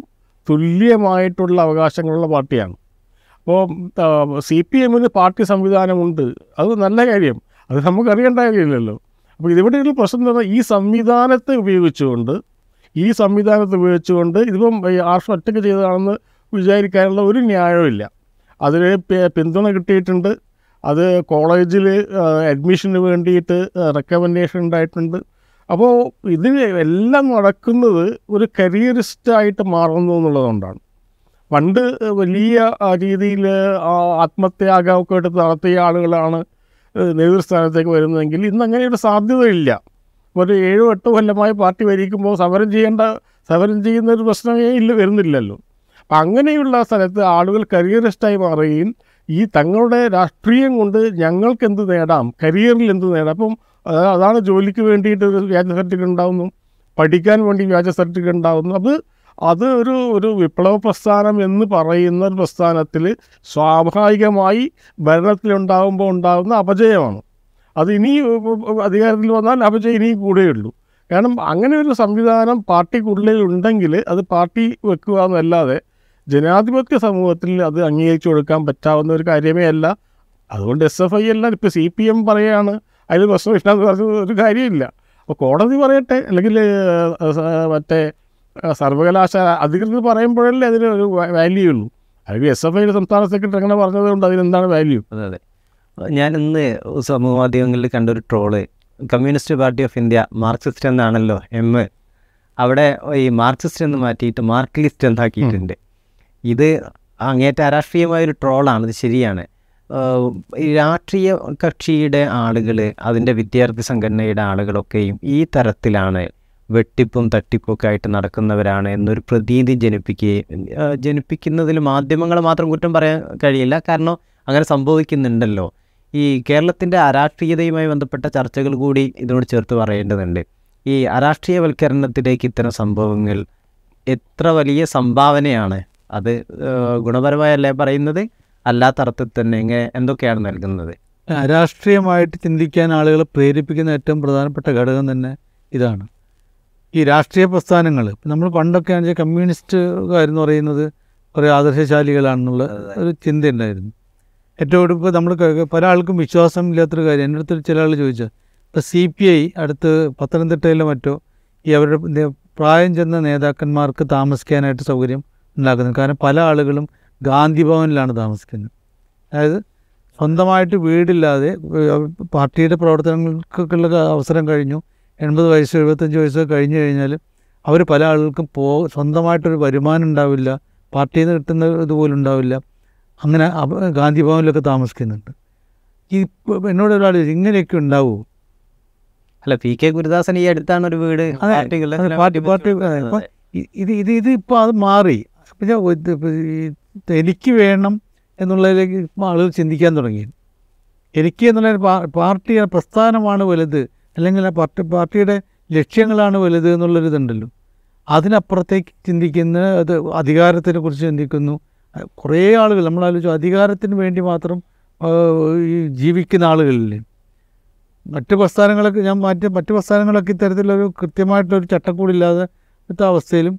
തുല്യമായിട്ടുള്ള അവകാശങ്ങളുള്ള പാർട്ടിയാണ്. അപ്പോൾ സി പി എമ്മിന് പാർട്ടി സംവിധാനമുണ്ട്. അത് നല്ല കാര്യം. അത് നമുക്ക് അറിയേണ്ട കാര്യമില്ലല്ലോ. അപ്പോൾ ഇതിവിടെ ഒരു പ്രശ്നം എന്ന് പറഞ്ഞാൽ ഈ സംവിധാനത്തെ ഉപയോഗിച്ചുകൊണ്ട് ഈ സംവിധാനത്തെ ഉപയോഗിച്ചുകൊണ്ട് ഇതിപ്പം ആർഷം ഒറ്റയ്ക്ക് ചെയ്തതാണെന്ന് വിചാരിക്കാനുള്ള ഒരു ന്യായമില്ല അതിന് പിന്തുണ കിട്ടിയിട്ടുണ്ട്. അത് കോളേജിൽ അഡ്മിഷന് വേണ്ടിയിട്ട് റെക്കമെൻഡേഷൻ ഉണ്ടായിട്ടുണ്ട്. അപ്പോൾ ഇതിന് എല്ലാം നടക്കുന്നത് ഒരു കരിയറിസ്റ്റായിട്ട് മാറുന്നു എന്നുള്ളതുകൊണ്ടാണ്. പണ്ട് വലിയ രീതിയിൽ ആത്മത്യാഗമൊക്കെ എടുത്ത് നടത്തിയ ആളുകളാണ് നേതൃസ്ഥാനത്തേക്ക് വരുന്നതെങ്കിൽ ഇന്ന് അങ്ങനെ ഒരു സാധ്യതയില്ല. ഒരു ഏഴോ എട്ടോ കൊല്ലമായി പാർട്ടി ഭരിക്കുമ്പോൾ സമരം ചെയ്യേണ്ട സമരം ചെയ്യുന്ന ഒരു പ്രശ്നമേ ഇല്ല വരുന്നില്ലല്ലോ. അപ്പം അങ്ങനെയുള്ള സ്ഥലത്ത് ആളുകൾ കരിയറിസ്റ്റായി മാറുകയും ഈ തങ്ങളുടെ രാഷ്ട്രീയം കൊണ്ട് ഞങ്ങൾക്ക് എന്ത് നേടാം കരിയറിൽ എന്ത് നേടാം? അപ്പം അതാണ് ജോലിക്ക് വേണ്ടിയിട്ട് ഒരു വ്യാജ സർട്ടിഫിക്കറ്റ് ഉണ്ടാവുന്നു പഠിക്കാൻ വേണ്ടി വ്യാജ സർട്ടിഫിക്കറ്റ് ഉണ്ടാവുന്നു. അത് അത് ഒരു ഒരു വിപ്ലവ പ്രസ്ഥാനം എന്ന് പറയുന്ന ഒരു പ്രസ്ഥാനത്തിൽ സ്വാഭാവികമായി ഭരണത്തിലുണ്ടാകുമ്പോൾ ഉണ്ടാകുന്ന അപജയമാണ്. അത് ഇനി അധികാരത്തിൽ വന്നാൽ അപജയം ഇനി കൂടെയുള്ളൂ കാരണം അങ്ങനെ ഒരു സംവിധാനം പാർട്ടിക്കുള്ളിൽ ഉണ്ടെങ്കിൽ അത് പാർട്ടി വെക്കുക എന്നല്ലാതെ ജനാധിപത്യ സമൂഹത്തിൽ അത് അംഗീകരിച്ചു കൊടുക്കാൻ പറ്റാവുന്ന ഒരു കാര്യമേ അല്ല. അതുകൊണ്ട് എസ് എഫ് ഐ എല്ലാം ഇപ്പോൾ സി പി എം പറയുകയാണ് അതിൽ പ്രശ്നം എന്ന് പറഞ്ഞ ഒരു കാര്യമില്ല. അപ്പോൾ കോടതി പറയട്ടെ അല്ലെങ്കിൽ മറ്റേ സർവകലാശാല അധികൃതർ പറയുമ്പോഴല്ലേ അതിന് ഒരു വാല്യൂ ഉള്ളൂ. അല്ലെങ്കിൽ എസ് എഫ് ഐയുടെ സംസ്ഥാന സെക്രട്ടറി അങ്ങനെ പറഞ്ഞത് കൊണ്ട് അതിനെന്താണ് വാല്യൂ
അതെ അതെ. ഞാൻ ഇന്ന് സമൂഹ മാധ്യമങ്ങളിൽ കണ്ടൊരു troll. Communist party of India Marxist എന്നാണല്ലോ എം അവിടെ ഈ മാർക്സിസ്റ്റ് എന്ന് മാറ്റിയിട്ട് മാർക്ലിസ്റ്റ് എന്നാക്കിയിട്ടുണ്ട് ഇത് അങ്ങേറ്റ രാഷ്ട്രീയമായൊരു ട്രോളാണ് ഇത് ശരിയാണ്. ഈ രാഷ്ട്രീയ കക്ഷിയുടെ ആളുകൾ അതിന്റെ വിദ്യാർത്ഥി സംഘടനയുടെ ആളുകളൊക്കെയും ഈ തരത്തിലാണ് വെട്ടിപ്പും തട്ടിപ്പും ഒക്കെ ആയിട്ട് നടക്കുന്നവരാണ് എന്നൊരു പ്രതീതി ജനിപ്പിക്കുകയും ജനിപ്പിക്കുന്നതിൽ മാധ്യമങ്ങൾ മാത്രം കുറ്റം പറയാൻ കഴിയില്ല. കാരണം അങ്ങനെ സംഭവിക്കുന്നുണ്ടല്ലോ. ഈ കേരളത്തിന്റെ അരാഷ്ട്രീയതയുമായി ബന്ധപ്പെട്ട ചർച്ചകൾ കൂടി ഇതിനോട് ചേർത്ത് പറയേണ്ടതുണ്ട്. ഈ അരാഷ്ട്രീയവൽക്കരണത്തിലേക്ക് ഇത്തരം സംഭവങ്ങൾ എത്ര വലിയ സംഭാവനയാണ്? അത് ഗുണപരമായല്ലേ പറയുന്നത്? അല്ലാത്ത അർത്ഥത്തിൽ തന്നെ ഇങ്ങനെ എന്തൊക്കെയാണ് നൽകുന്നത്?
രാഷ്ട്രീയമായിട്ട് ചിന്തിക്കാൻ ആളുകളെ പ്രേരിപ്പിക്കുന്ന ഏറ്റവും പ്രധാനപ്പെട്ട ഘടകം തന്നെ ഇതാണ്. ഈ രാഷ്ട്രീയ പ്രസ്ഥാനങ്ങൾ നമ്മൾ പണ്ടൊക്കെ ആണെങ്കിൽ കമ്മ്യൂണിസ്റ്റുകാരെന്ന് പറയുന്നത് കുറേ ആദർശശാലികളാണെന്നുള്ള ഒരു ചിന്തയുണ്ടായിരുന്നു ഏറ്റവും ഇപ്പോൾ നമ്മൾ പല ആൾക്കും വിശ്വാസം ഇല്ലാത്തൊരു കാര്യം. എന്റെ അടുത്ത് ചില ആൾ ചോദിച്ചു ഇപ്പോൾ സി പി ഐ അടുത്ത് പത്തനംതിട്ടയിലോ മറ്റോ ഈ അവരുടെ പ്രായം ചെന്ന നേതാക്കന്മാർക്ക് താമസിക്കാനായിട്ട് സൗകര്യം ഉണ്ടാക്കുന്നു കാരണം പല ആളുകളും ഗാന്ധി ഭവനിലാണ് താമസിക്കുന്നത്. അതായത് സ്വന്തമായിട്ട് വീടില്ലാതെ പാർട്ടിയുടെ പ്രവർത്തനങ്ങൾക്കൊക്കെയുള്ള അവസരം കഴിഞ്ഞു. എൺപത് വയസ്സ് എഴുപത്തഞ്ച് വയസ്സ് കഴിഞ്ഞു കഴിഞ്ഞാൽ അവർ പല ആളുകൾക്കും പോ സ്വന്തമായിട്ടൊരു വരുമാനം ഉണ്ടാവില്ല. പാർട്ടിയിൽ നിന്ന് കിട്ടുന്ന ഇതുപോലും ഉണ്ടാവില്ല. അങ്ങനെ ഗാന്ധി ഭവനിലൊക്കെ താമസിക്കുന്നുണ്ട്. ഈ എന്നോട് ഒരാൾ ചോദിച്ചു, ഇങ്ങനെയൊക്കെ ഉണ്ടാവുമോ
അല്ല പി കെ ഗുരുദാസൻ ഈ അടുത്താണ് ഒരു വീട്
പാർട്ടി- പാർട്ടി- ഇത് ഇത് ഇത് ഇപ്പോൾ അത് മാറി. പിന്നെ എനിക്ക് വേണം എന്നുള്ളതിലേക്ക് ആളുകൾ ചിന്തിക്കാൻ തുടങ്ങി. എനിക്ക് എന്നുള്ള പാർട്ടി പ്രസ്ഥാനമാണ് വലുത് അല്ലെങ്കിൽ ആ പാർട്ടി പാർട്ടിയുടെ ലക്ഷ്യങ്ങളാണ് വലുത് എന്നുള്ളൊരിതുണ്ടല്ലോ. അതിനപ്പുറത്തേക്ക് ചിന്തിക്കുന്ന അത് അധികാരത്തിനെ കുറിച്ച് ചിന്തിക്കുന്നു. കുറേ ആളുകൾ നമ്മൾ ആലോചിച്ചു അധികാരത്തിന് വേണ്ടി മാത്രം ഈ ജീവിക്കുന്ന ആളുകളില്ലേ? മറ്റ് പ്രസ്ഥാനങ്ങളൊക്കെ ഞാൻ മാറ്റി മറ്റ് പ്രസ്ഥാനങ്ങളൊക്കെ ഇത്തരത്തിലൊരു കൃത്യമായിട്ടുള്ളൊരു ചട്ടക്കൂടില്ലാതെ അവസ്ഥയിലും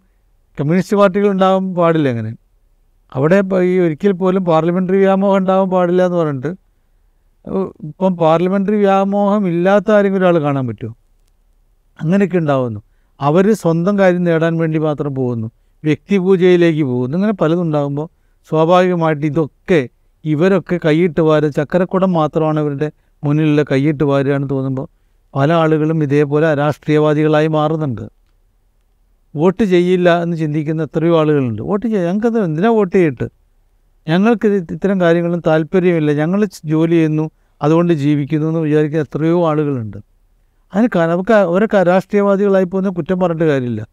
കമ്മ്യൂണിസ്റ്റ് പാർട്ടികൾ ഉണ്ടാകാൻ പാടില്ല അങ്ങനെ അവിടെ ഈ ഒരിക്കൽ പോലും പാർലമെന്ററി വ്യാമോഹം ഉണ്ടാകാൻ പാടില്ല എന്ന് പറഞ്ഞിട്ട് ഇപ്പം പാർലമെന്ററി വ്യാമോഹം ഇല്ലാത്ത ആരെങ്കിലും ഒരാൾ കാണാൻ പറ്റുമോ അങ്ങനെയൊക്കെ ഉണ്ടാവുന്നു. അവർ സ്വന്തം കാര്യം നേടാൻ വേണ്ടി മാത്രം പോകുന്നു. വ്യക്തിപൂജയിലേക്ക് പോകുന്നു. ഇങ്ങനെ പലതും ഉണ്ടാകുമ്പോൾ സ്വാഭാവികമായിട്ട് ഇതൊക്കെ ഇവരൊക്കെ കൈയിട്ട് വാരുക ചക്കരക്കുടം മാത്രമാണ് ഇവരുടെ മുന്നിലുള്ള കൈയിട്ട് വാരുകയാണെന്ന് തോന്നുമ്പോൾ പല ആളുകളും ഇതേപോലെ രാഷ്ട്രീയവാദികളായി മാറുന്നുണ്ട്. വോട്ട് ചെയ്യില്ല എന്ന് ചിന്തിക്കുന്ന എത്രയോ ആളുകളുണ്ട്. വോട്ട് ചെയ്യാം ഞങ്ങൾക്കത് എന്തിനാ വോട്ട് ചെയ്തിട്ട്? ഞങ്ങൾക്ക് ഇത് ഇത്തരം കാര്യങ്ങളും താല്പര്യമില്ല. ഞങ്ങൾ ജോലി ചെയ്യുന്നു അതുകൊണ്ട് ജീവിക്കുന്നു എന്ന് വിചാരിക്കുന്ന എത്രയോ ആളുകളുണ്ട്. അതിന് നമുക്ക് അവരൊക്കെ രാഷ്ട്രീയവാദികളായി പോകുന്ന കുറ്റം പറഞ്ഞിട്ട് കാര്യമില്ല.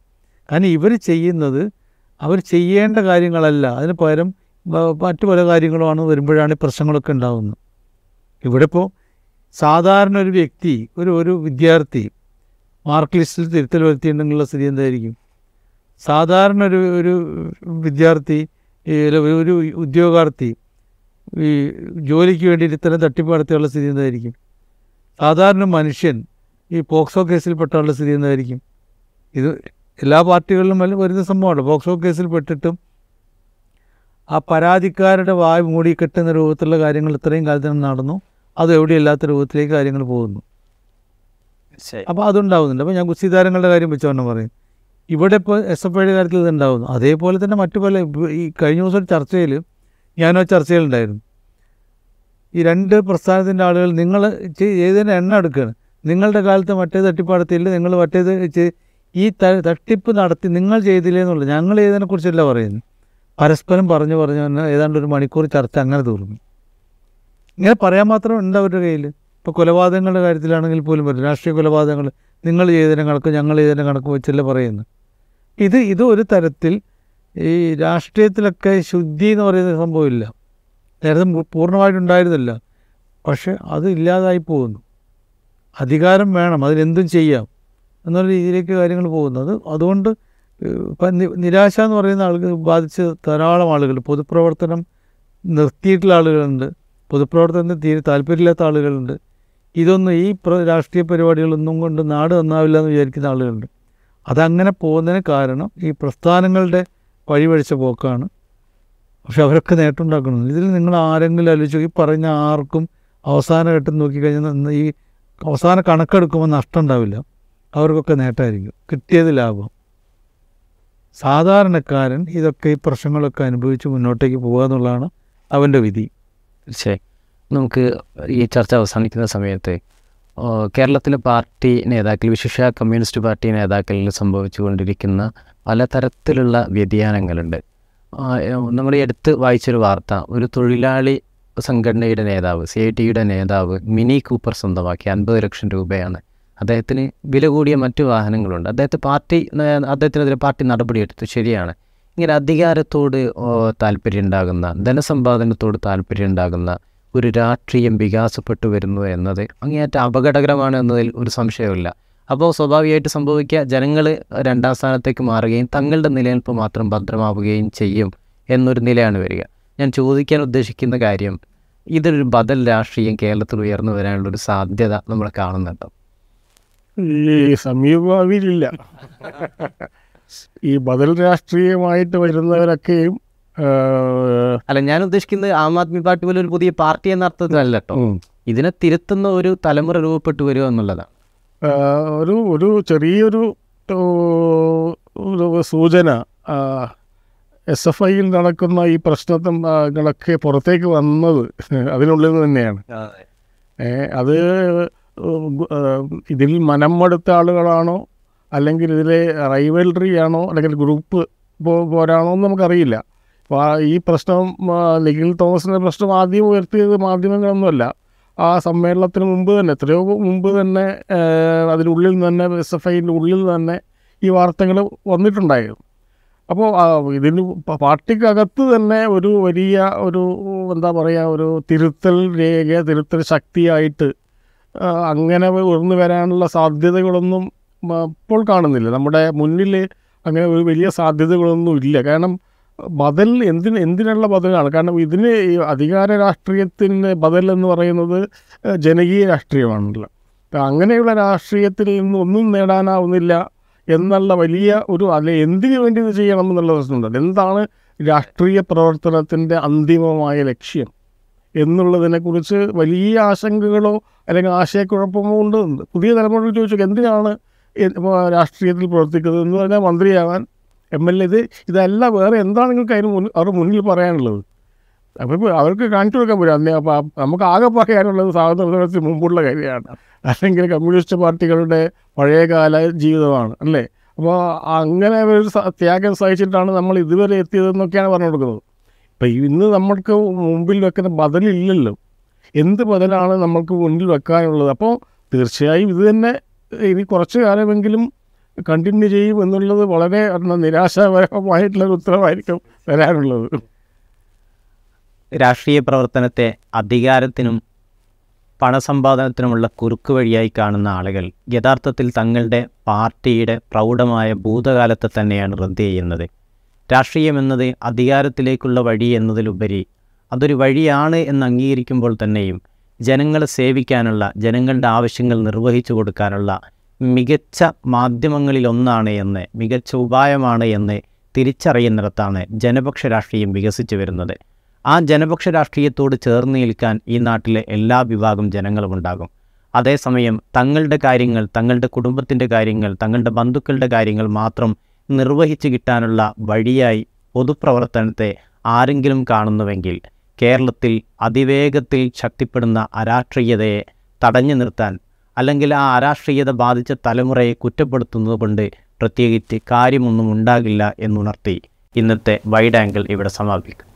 കാരണം ഇവർ ചെയ്യുന്നത് അവർ ചെയ്യേണ്ട കാര്യങ്ങളല്ല. അതിന് പകരം മറ്റു പല കാര്യങ്ങളുമാണ് വരുമ്പോഴാണ് പ്രശ്നങ്ങളൊക്കെ ഉണ്ടാകുന്നത് ഇവിടെ ഇപ്പോൾ സാധാരണ ഒരു വ്യക്തി ഒരു ഒരു വിദ്യാർത്ഥി മാർക്ക് ലിസ്റ്റിൽ തിരുത്തൽ വരുത്തിയിട്ടുണ്ടെങ്കിലുള്ള സ്ഥിതി എന്തായിരിക്കും? സാധാരണ ഒരു ഒരു വിദ്യാർത്ഥി ഒരു- ഉദ്യോഗാർത്ഥി ഈ ജോലിക്ക് വേണ്ടിയിട്ട് ഇത്തരം തട്ടിപ്പ് നടത്തിയുള്ള സ്ഥിതി എന്തായിരിക്കും? സാധാരണ മനുഷ്യൻ ഈ പോക്സോ കേസിൽ പെട്ടാലുള്ള സ്ഥിതി എന്തായിരിക്കും? ഇത് എല്ലാ പാർട്ടികളിലും വരുന്ന സംഭവമാണ്. പോക്സോ കേസിൽ പെട്ടിട്ടും ആ പരാതിക്കാരുടെ വായ് മൂടി കെട്ടുന്ന രൂപത്തിലുള്ള കാര്യങ്ങൾ ഇത്രയും കാലത്തിന് നടന്നു. അത് എവിടെയില്ലാത്ത രൂപത്തിലേക്ക് കാര്യങ്ങൾ പോകുന്നു. അപ്പോൾ അതുണ്ടാവുന്നുണ്ട്. അപ്പോൾ ഞാൻ ഗുസ്തി താരങ്ങളുടെ കാര്യം വെച്ചോണ്ട് പറയും. ഇവിടെ ഇപ്പോൾ എസ് എഫ് ഐയുടെ കാര്യത്തിൽ ഇത് ഉണ്ടാവുന്നു അതേപോലെ തന്നെ മറ്റു പല ഈ കഴിഞ്ഞ ദിവസം ഒരു ചർച്ചയിൽ ഞാനോ ചർച്ചയിലുണ്ടായിരുന്നു. ഈ രണ്ട് പ്രസ്ഥാനത്തിന്റെ ആളുകൾ നിങ്ങൾ ഏതിന്റെ എണ്ണ എടുക്കുകയാണ് നിങ്ങളുടെ കാലത്ത് മറ്റേ തട്ടിപ്പടത്തില്ല നിങ്ങൾ മറ്റേത് ഈ തട്ടിപ്പ് നടത്തി നിങ്ങൾ ചെയ്തില്ലേ എന്നുള്ളത്. ഞങ്ങൾ ചെയ്തതിനെക്കുറിച്ചല്ല പറയുന്നത്? പരസ്പരം പറഞ്ഞു പറഞ്ഞു പറഞ്ഞാൽ ഏതാണ്ട് ഒരു മണിക്കൂർ ചർച്ച അങ്ങനെ തീർന്നു. ഇങ്ങനെ പറയാൻ മാത്രം ഉണ്ട് അവരുടെ കയ്യിൽ ഇപ്പോൾ കൊലപാതകങ്ങളുടെ കാര്യത്തിലാണെങ്കിൽ പോലും പറ്റും രാഷ്ട്രീയ കൊലപാതകങ്ങൾ നിങ്ങൾ ചെയ്തതിന്റെ കണക്ക് ഞങ്ങൾ ചെയ്തതിന്റെ കണക്ക് വെച്ചല്ല പറയുന്നത്. ഇത് ഇത് ഒരു തരത്തിൽ ഈ രാഷ്ട്രീയത്തിലൊക്കെ ശുദ്ധി എന്ന് പറയുന്ന സംഭവമില്ല. നേരത്തെ പൂർണമായിട്ട് പൂർണമായിട്ടുണ്ടായിരുന്നില്ല. പക്ഷെ അത് ഇല്ലാതായി പോകുന്നു. അധികാരം വേണം അതിലെന്തും ചെയ്യാം എന്നുള്ള രീതിയിലേക്ക് കാര്യങ്ങൾ പോകുന്നത് അതുകൊണ്ട് ഇപ്പം നിരാശ എന്ന് പറയുന്ന ആളുകൾ ബാധിച്ച് ധാരാളം ആളുകൾ പൊതുപ്രവർത്തനം നിർത്തിയിട്ടുള്ള ആളുകളുണ്ട് പൊതുപ്രവർത്തനത്തിന് തീരെ താല്പര്യമില്ലാത്ത ആളുകളുണ്ട്. ഇതൊന്നും ഈ രാഷ്ട്രീയ പരിപാടികളൊന്നും കൊണ്ട് നാട് നന്നാവില്ല എന്ന് വിചാരിക്കുന്ന ആളുകളുണ്ട്. അതങ്ങനെ പോകുന്നതിന് കാരണം ഈ പ്രസ്ഥാനങ്ങളുടെ വഴിവഴിച്ച പോക്കാണ്. പക്ഷെ അവരൊക്കെ നേട്ടമുണ്ടാക്കണം ഇതിൽ നിങ്ങൾ ആരെങ്കിലും ആലോചിച്ചു ഈ പറഞ്ഞ ആർക്കും അവസാന ഘട്ടം നോക്കിക്കഴിഞ്ഞാൽ ഈ അവസാന കണക്കെടുക്കുമ്പോൾ നഷ്ടം ഉണ്ടാവില്ല അവർക്കൊക്കെ നേട്ടമായിരിക്കും. കിട്ടിയത് ലാഭം. സാധാരണക്കാരൻ ഇതൊക്കെ ഈ പ്രശ്നങ്ങളൊക്കെ അനുഭവിച്ച് മുന്നോട്ടേക്ക് പോകുക എന്നുള്ളതാണ് അവന്റെ വിധി.
ശരി നമുക്ക് ഈ ചർച്ച അവസാനിക്കുന്ന സമയത്ത് കേരളത്തിലെ പാർട്ടി നേതാക്കൾ വിശേഷ കമ്മ്യൂണിസ്റ്റ് പാർട്ടി നേതാക്കളിൽ സംഭവിച്ചുകൊണ്ടിരിക്കുന്ന പലതരത്തിലുള്ള വ്യതിയാനങ്ങളുണ്ട്. നമ്മൾ ഈ അടുത്ത് വായിച്ചൊരു വാർത്ത ഒരു തൊഴിലാളി സംഘടനയുടെ നേതാവ് സി ഐ ടിയുടെ നേതാവ് മിനി കൂപ്പർ സ്വന്തമാക്കി അൻപത് ലക്ഷം രൂപയാണ് അദ്ദേഹത്തിന് വില കൂടിയ മറ്റു വാഹനങ്ങളുണ്ട്. അദ്ദേഹത്തെ പാർട്ടി അദ്ദേഹത്തിനെതിരെ പാർട്ടി നടപടിയെടുത്തു ശരിയാണ്. ഇങ്ങനെ അധികാരത്തോട് താല്പര്യം ഉണ്ടാകുന്ന ധനസമ്പാദനത്തോട് താല്പര്യം ഉണ്ടാകുന്ന ഒരു രാഷ്ട്രീയം വികാസപ്പെട്ടു വരുന്നു എന്നത് അങ്ങേയറ്റം അപകടകരമാണ് എന്നതിൽ ഒരു സംശയമില്ല അപ്പോൾ സ്വാഭാവികമായിട്ട് സംഭവിക്കുക ജനങ്ങൾ രണ്ടാം സ്ഥാനത്തേക്ക് മാറുകയും തങ്ങളുടെ നിലനിൽപ്പ് മാത്രം ഭദ്രമാവുകയും ചെയ്യും എന്നൊരു നിലയാണ് വരിക. ഞാൻ ചോദിക്കാൻ ഉദ്ദേശിക്കുന്ന കാര്യം ഇതൊരു ബദൽ രാഷ്ട്രീയം കേരളത്തിൽ ഉയർന്നു വരാനുള്ളൊരു സാധ്യത നമ്മൾ കാണുന്നുണ്ട്.
ഈ സമീപഭാവിയിലില്ല. ഈ ബദൽ രാഷ്ട്രീയമായിട്ട് വരുന്നവരൊക്കെയും
അല്ല ഞാൻ ഉദ്ദേശിക്കുന്നത് ആം ആദ്മി പാർട്ടി പോലെ ഒരു പുതിയ പാർട്ടി എന്ന അർത്ഥത്തിലല്ല കേട്ടോ ഇതിനെ തിരുത്തുന്ന ഒരു തലമുറ രൂപപ്പെട്ടു വരിക എന്നുള്ളതാണ്.
ഒരു ഒരു ചെറിയൊരു ഒരു സൂചന എസ് എഫ് ഐയിൽ നടക്കുന്ന ഈ പ്രശ്നങ്ങളൊക്കെ പുറത്തേക്ക് വന്നത് അതിനുള്ളിൽ നിന്ന് തന്നെയാണ് അത് ഇതിൽ മനം ആളുകളാണോ? അല്ലെങ്കിൽ ഇതിലെ റൈവൽറി ആണോ? അല്ലെങ്കിൽ ഗ്രൂപ്പ് പോരാണോ എന്ന് നമുക്കറിയില്ല. അപ്പോൾ ഈ പ്രശ്നം നിഖിൽ തോമസിന്റെ പ്രശ്നം ആദ്യം ഉയർത്തിയത് മാധ്യമങ്ങളൊന്നുമല്ല. ആ സമ്മേളനത്തിന് മുമ്പ് തന്നെ എത്രയോ മുമ്പ് തന്നെ അതിനുള്ളിൽ തന്നെ എസ് എഫ് ഐന്റെ ഉള്ളിൽ തന്നെ ഈ വാർത്തകൾ വന്നിട്ടുണ്ടായിരുന്നു. അപ്പോൾ ഇതിന് പാർട്ടിക്കകത്ത് തന്നെ ഒരു വലിയ ഒരു എന്താ പറയുക ഒരു തിരുത്തൽ രേഖ തിരുത്തൽ ശക്തിയായിട്ട് അങ്ങനെ ഉയർന്നു വരാനുള്ള സാധ്യതകളൊന്നും ഇപ്പോൾ കാണുന്നില്ല. നമ്മുടെ മുന്നിൽ അങ്ങനെ ഒരു വലിയ സാധ്യതകളൊന്നും ഇല്ല. കാരണം ബദൽ എന്തിന് എന്തിനുള്ള ബദലാണ്. കാരണം ഇതിന് അധികാര രാഷ്ട്രീയത്തിന് ബദൽ എന്ന് പറയുന്നത് ജനകീയ രാഷ്ട്രീയമാണല്ലോ. അങ്ങനെയുള്ള രാഷ്ട്രീയത്തിൽ നിന്ന് ഒന്നും നേടാനാവുന്നില്ല എന്നുള്ള വലിയ ഒരു അല്ലെ എന്തിനു വേണ്ടി ഇത് ചെയ്യണം എന്നുള്ള പ്രശ്നമുണ്ട്. എന്താണ് രാഷ്ട്രീയ പ്രവർത്തനത്തിന്റെ അന്തിമമായ ലക്ഷ്യം? എന്നുള്ളതിനെക്കുറിച്ച് വലിയ ആശങ്കകളോ അല്ലെങ്കിൽ ആശയക്കുഴപ്പമോ ഉണ്ട്. പുതിയ തലമുറ ചോദിച്ചു എന്തിനാണ് രാഷ്ട്രീയത്തിൽ പ്രവർത്തിക്കുന്നത് എന്ന് പറഞ്ഞാൽ മന്ത്രിയാവാൻ എം എൽ എ ഇത് ഇതല്ല വേറെ എന്താണ് നിങ്ങൾക്ക് അതിന് മുന്നിൽ അവരുടെ മുന്നിൽ പറയാനുള്ളത്? അപ്പോൾ ഇപ്പോൾ അവർക്ക് കാണിച്ചു കൊടുക്കാൻ അപ്പോൾ നമുക്ക് ആകെ പറയാനുള്ളത് സ്വാതന്ത്ര്യത്തിന് മുമ്പുള്ള കാര്യമാണ്. അല്ലെങ്കിൽ കമ്മ്യൂണിസ്റ്റ് പാർട്ടികളുടെ പഴയകാല ജീവിതമാണ് അല്ലേ? അപ്പോൾ അങ്ങനെ ഒരു ത്യാഗം സഹിച്ചിട്ടാണ് നമ്മൾ ഇതുവരെ എത്തിയതെന്നൊക്കെയാണ് പറഞ്ഞു കൊടുക്കുന്നത്. ഇപ്പം ഇന്ന് നമ്മൾക്ക് മുമ്പിൽ വെക്കുന്ന ബദലില്ലല്ലോ. എന്ത് ബദലാണ് നമ്മൾക്ക് മുന്നിൽ വെക്കാനുള്ളത്? അപ്പോൾ തീർച്ചയായും ഇത് തന്നെ ഇനി കുറച്ച് കാലമെങ്കിലും കണ്ടിന്യൂ ചെയ്യും എന്നുള്ളത് വളരെ നിരാശാപരമായിട്ടുള്ളൊരു ഉത്തരവായിരിക്കും വരാനുള്ളത്.
രാഷ്ട്രീയ പ്രവർത്തനത്തെ അധികാരത്തിനും പണസമ്പാദനത്തിനുമുള്ള കുറുക്ക് വഴിയായി കാണുന്ന ആളുകൾ യഥാർത്ഥത്തിൽ തങ്ങളുടെ പാർട്ടിയുടെ പ്രൗഢമായ ഭൂതകാലത്തെ തന്നെയാണ് റദ്ദ് ചെയ്യുന്നത്. രാഷ്ട്രീയം എന്നത് അധികാരത്തിലേക്കുള്ള വഴി എന്നതിലുപരി അതൊരു വഴിയാണ് എന്ന് അംഗീകരിക്കുമ്പോൾ തന്നെയും ജനങ്ങളെ സേവിക്കാനുള്ള ജനങ്ങളുടെ ആവശ്യങ്ങൾ നിർവഹിച്ചു കൊടുക്കാനുള്ള മികച്ച മാധ്യമങ്ങളിലൊന്നാണ് എന്ന് മികച്ച ഉപായമാണ് എന്ന് തിരിച്ചറിയുന്നിടത്താണ് ജനപക്ഷ രാഷ്ട്രീയം വികസിച്ചു വരുന്നത്. ആ ജനപക്ഷ രാഷ്ട്രീയത്തോട് ചേർന്ന് നിൽക്കാൻ ഈ നാട്ടിലെ എല്ലാ വിഭാഗം ജനങ്ങളും ഉണ്ടാകും. അതേസമയം തങ്ങളുടെ കാര്യങ്ങൾ തങ്ങളുടെ കുടുംബത്തിന്റെ കാര്യങ്ങൾ തങ്ങളുടെ ബന്ധുക്കളുടെ കാര്യങ്ങൾ മാത്രം നിർവഹിച്ചു കിട്ടാനുള്ള വഴിയായി പൊതുപ്രവർത്തനത്തെ ആരെങ്കിലും കാണുന്നുവെങ്കിൽ കേരളത്തിൽ അതിവേഗത്തിൽ ശക്തിപ്പെടുന്ന അരാഷ്ട്രീയതയെ തടഞ്ഞു നിർത്താൻ അല്ലെങ്കിൽ ആ അരാഷ്ട്രീയത ബാധിച്ച തലമുറയെ കുറ്റപ്പെടുത്തുന്നത് കൊണ്ട് പ്രത്യേകിച്ച് കാര്യമൊന്നും ഉണ്ടാകില്ല എന്നുണർത്തി ഇന്നത്തെ വൈഡ് ആംഗിൾ ഇവിടെ സമാപിക്കും.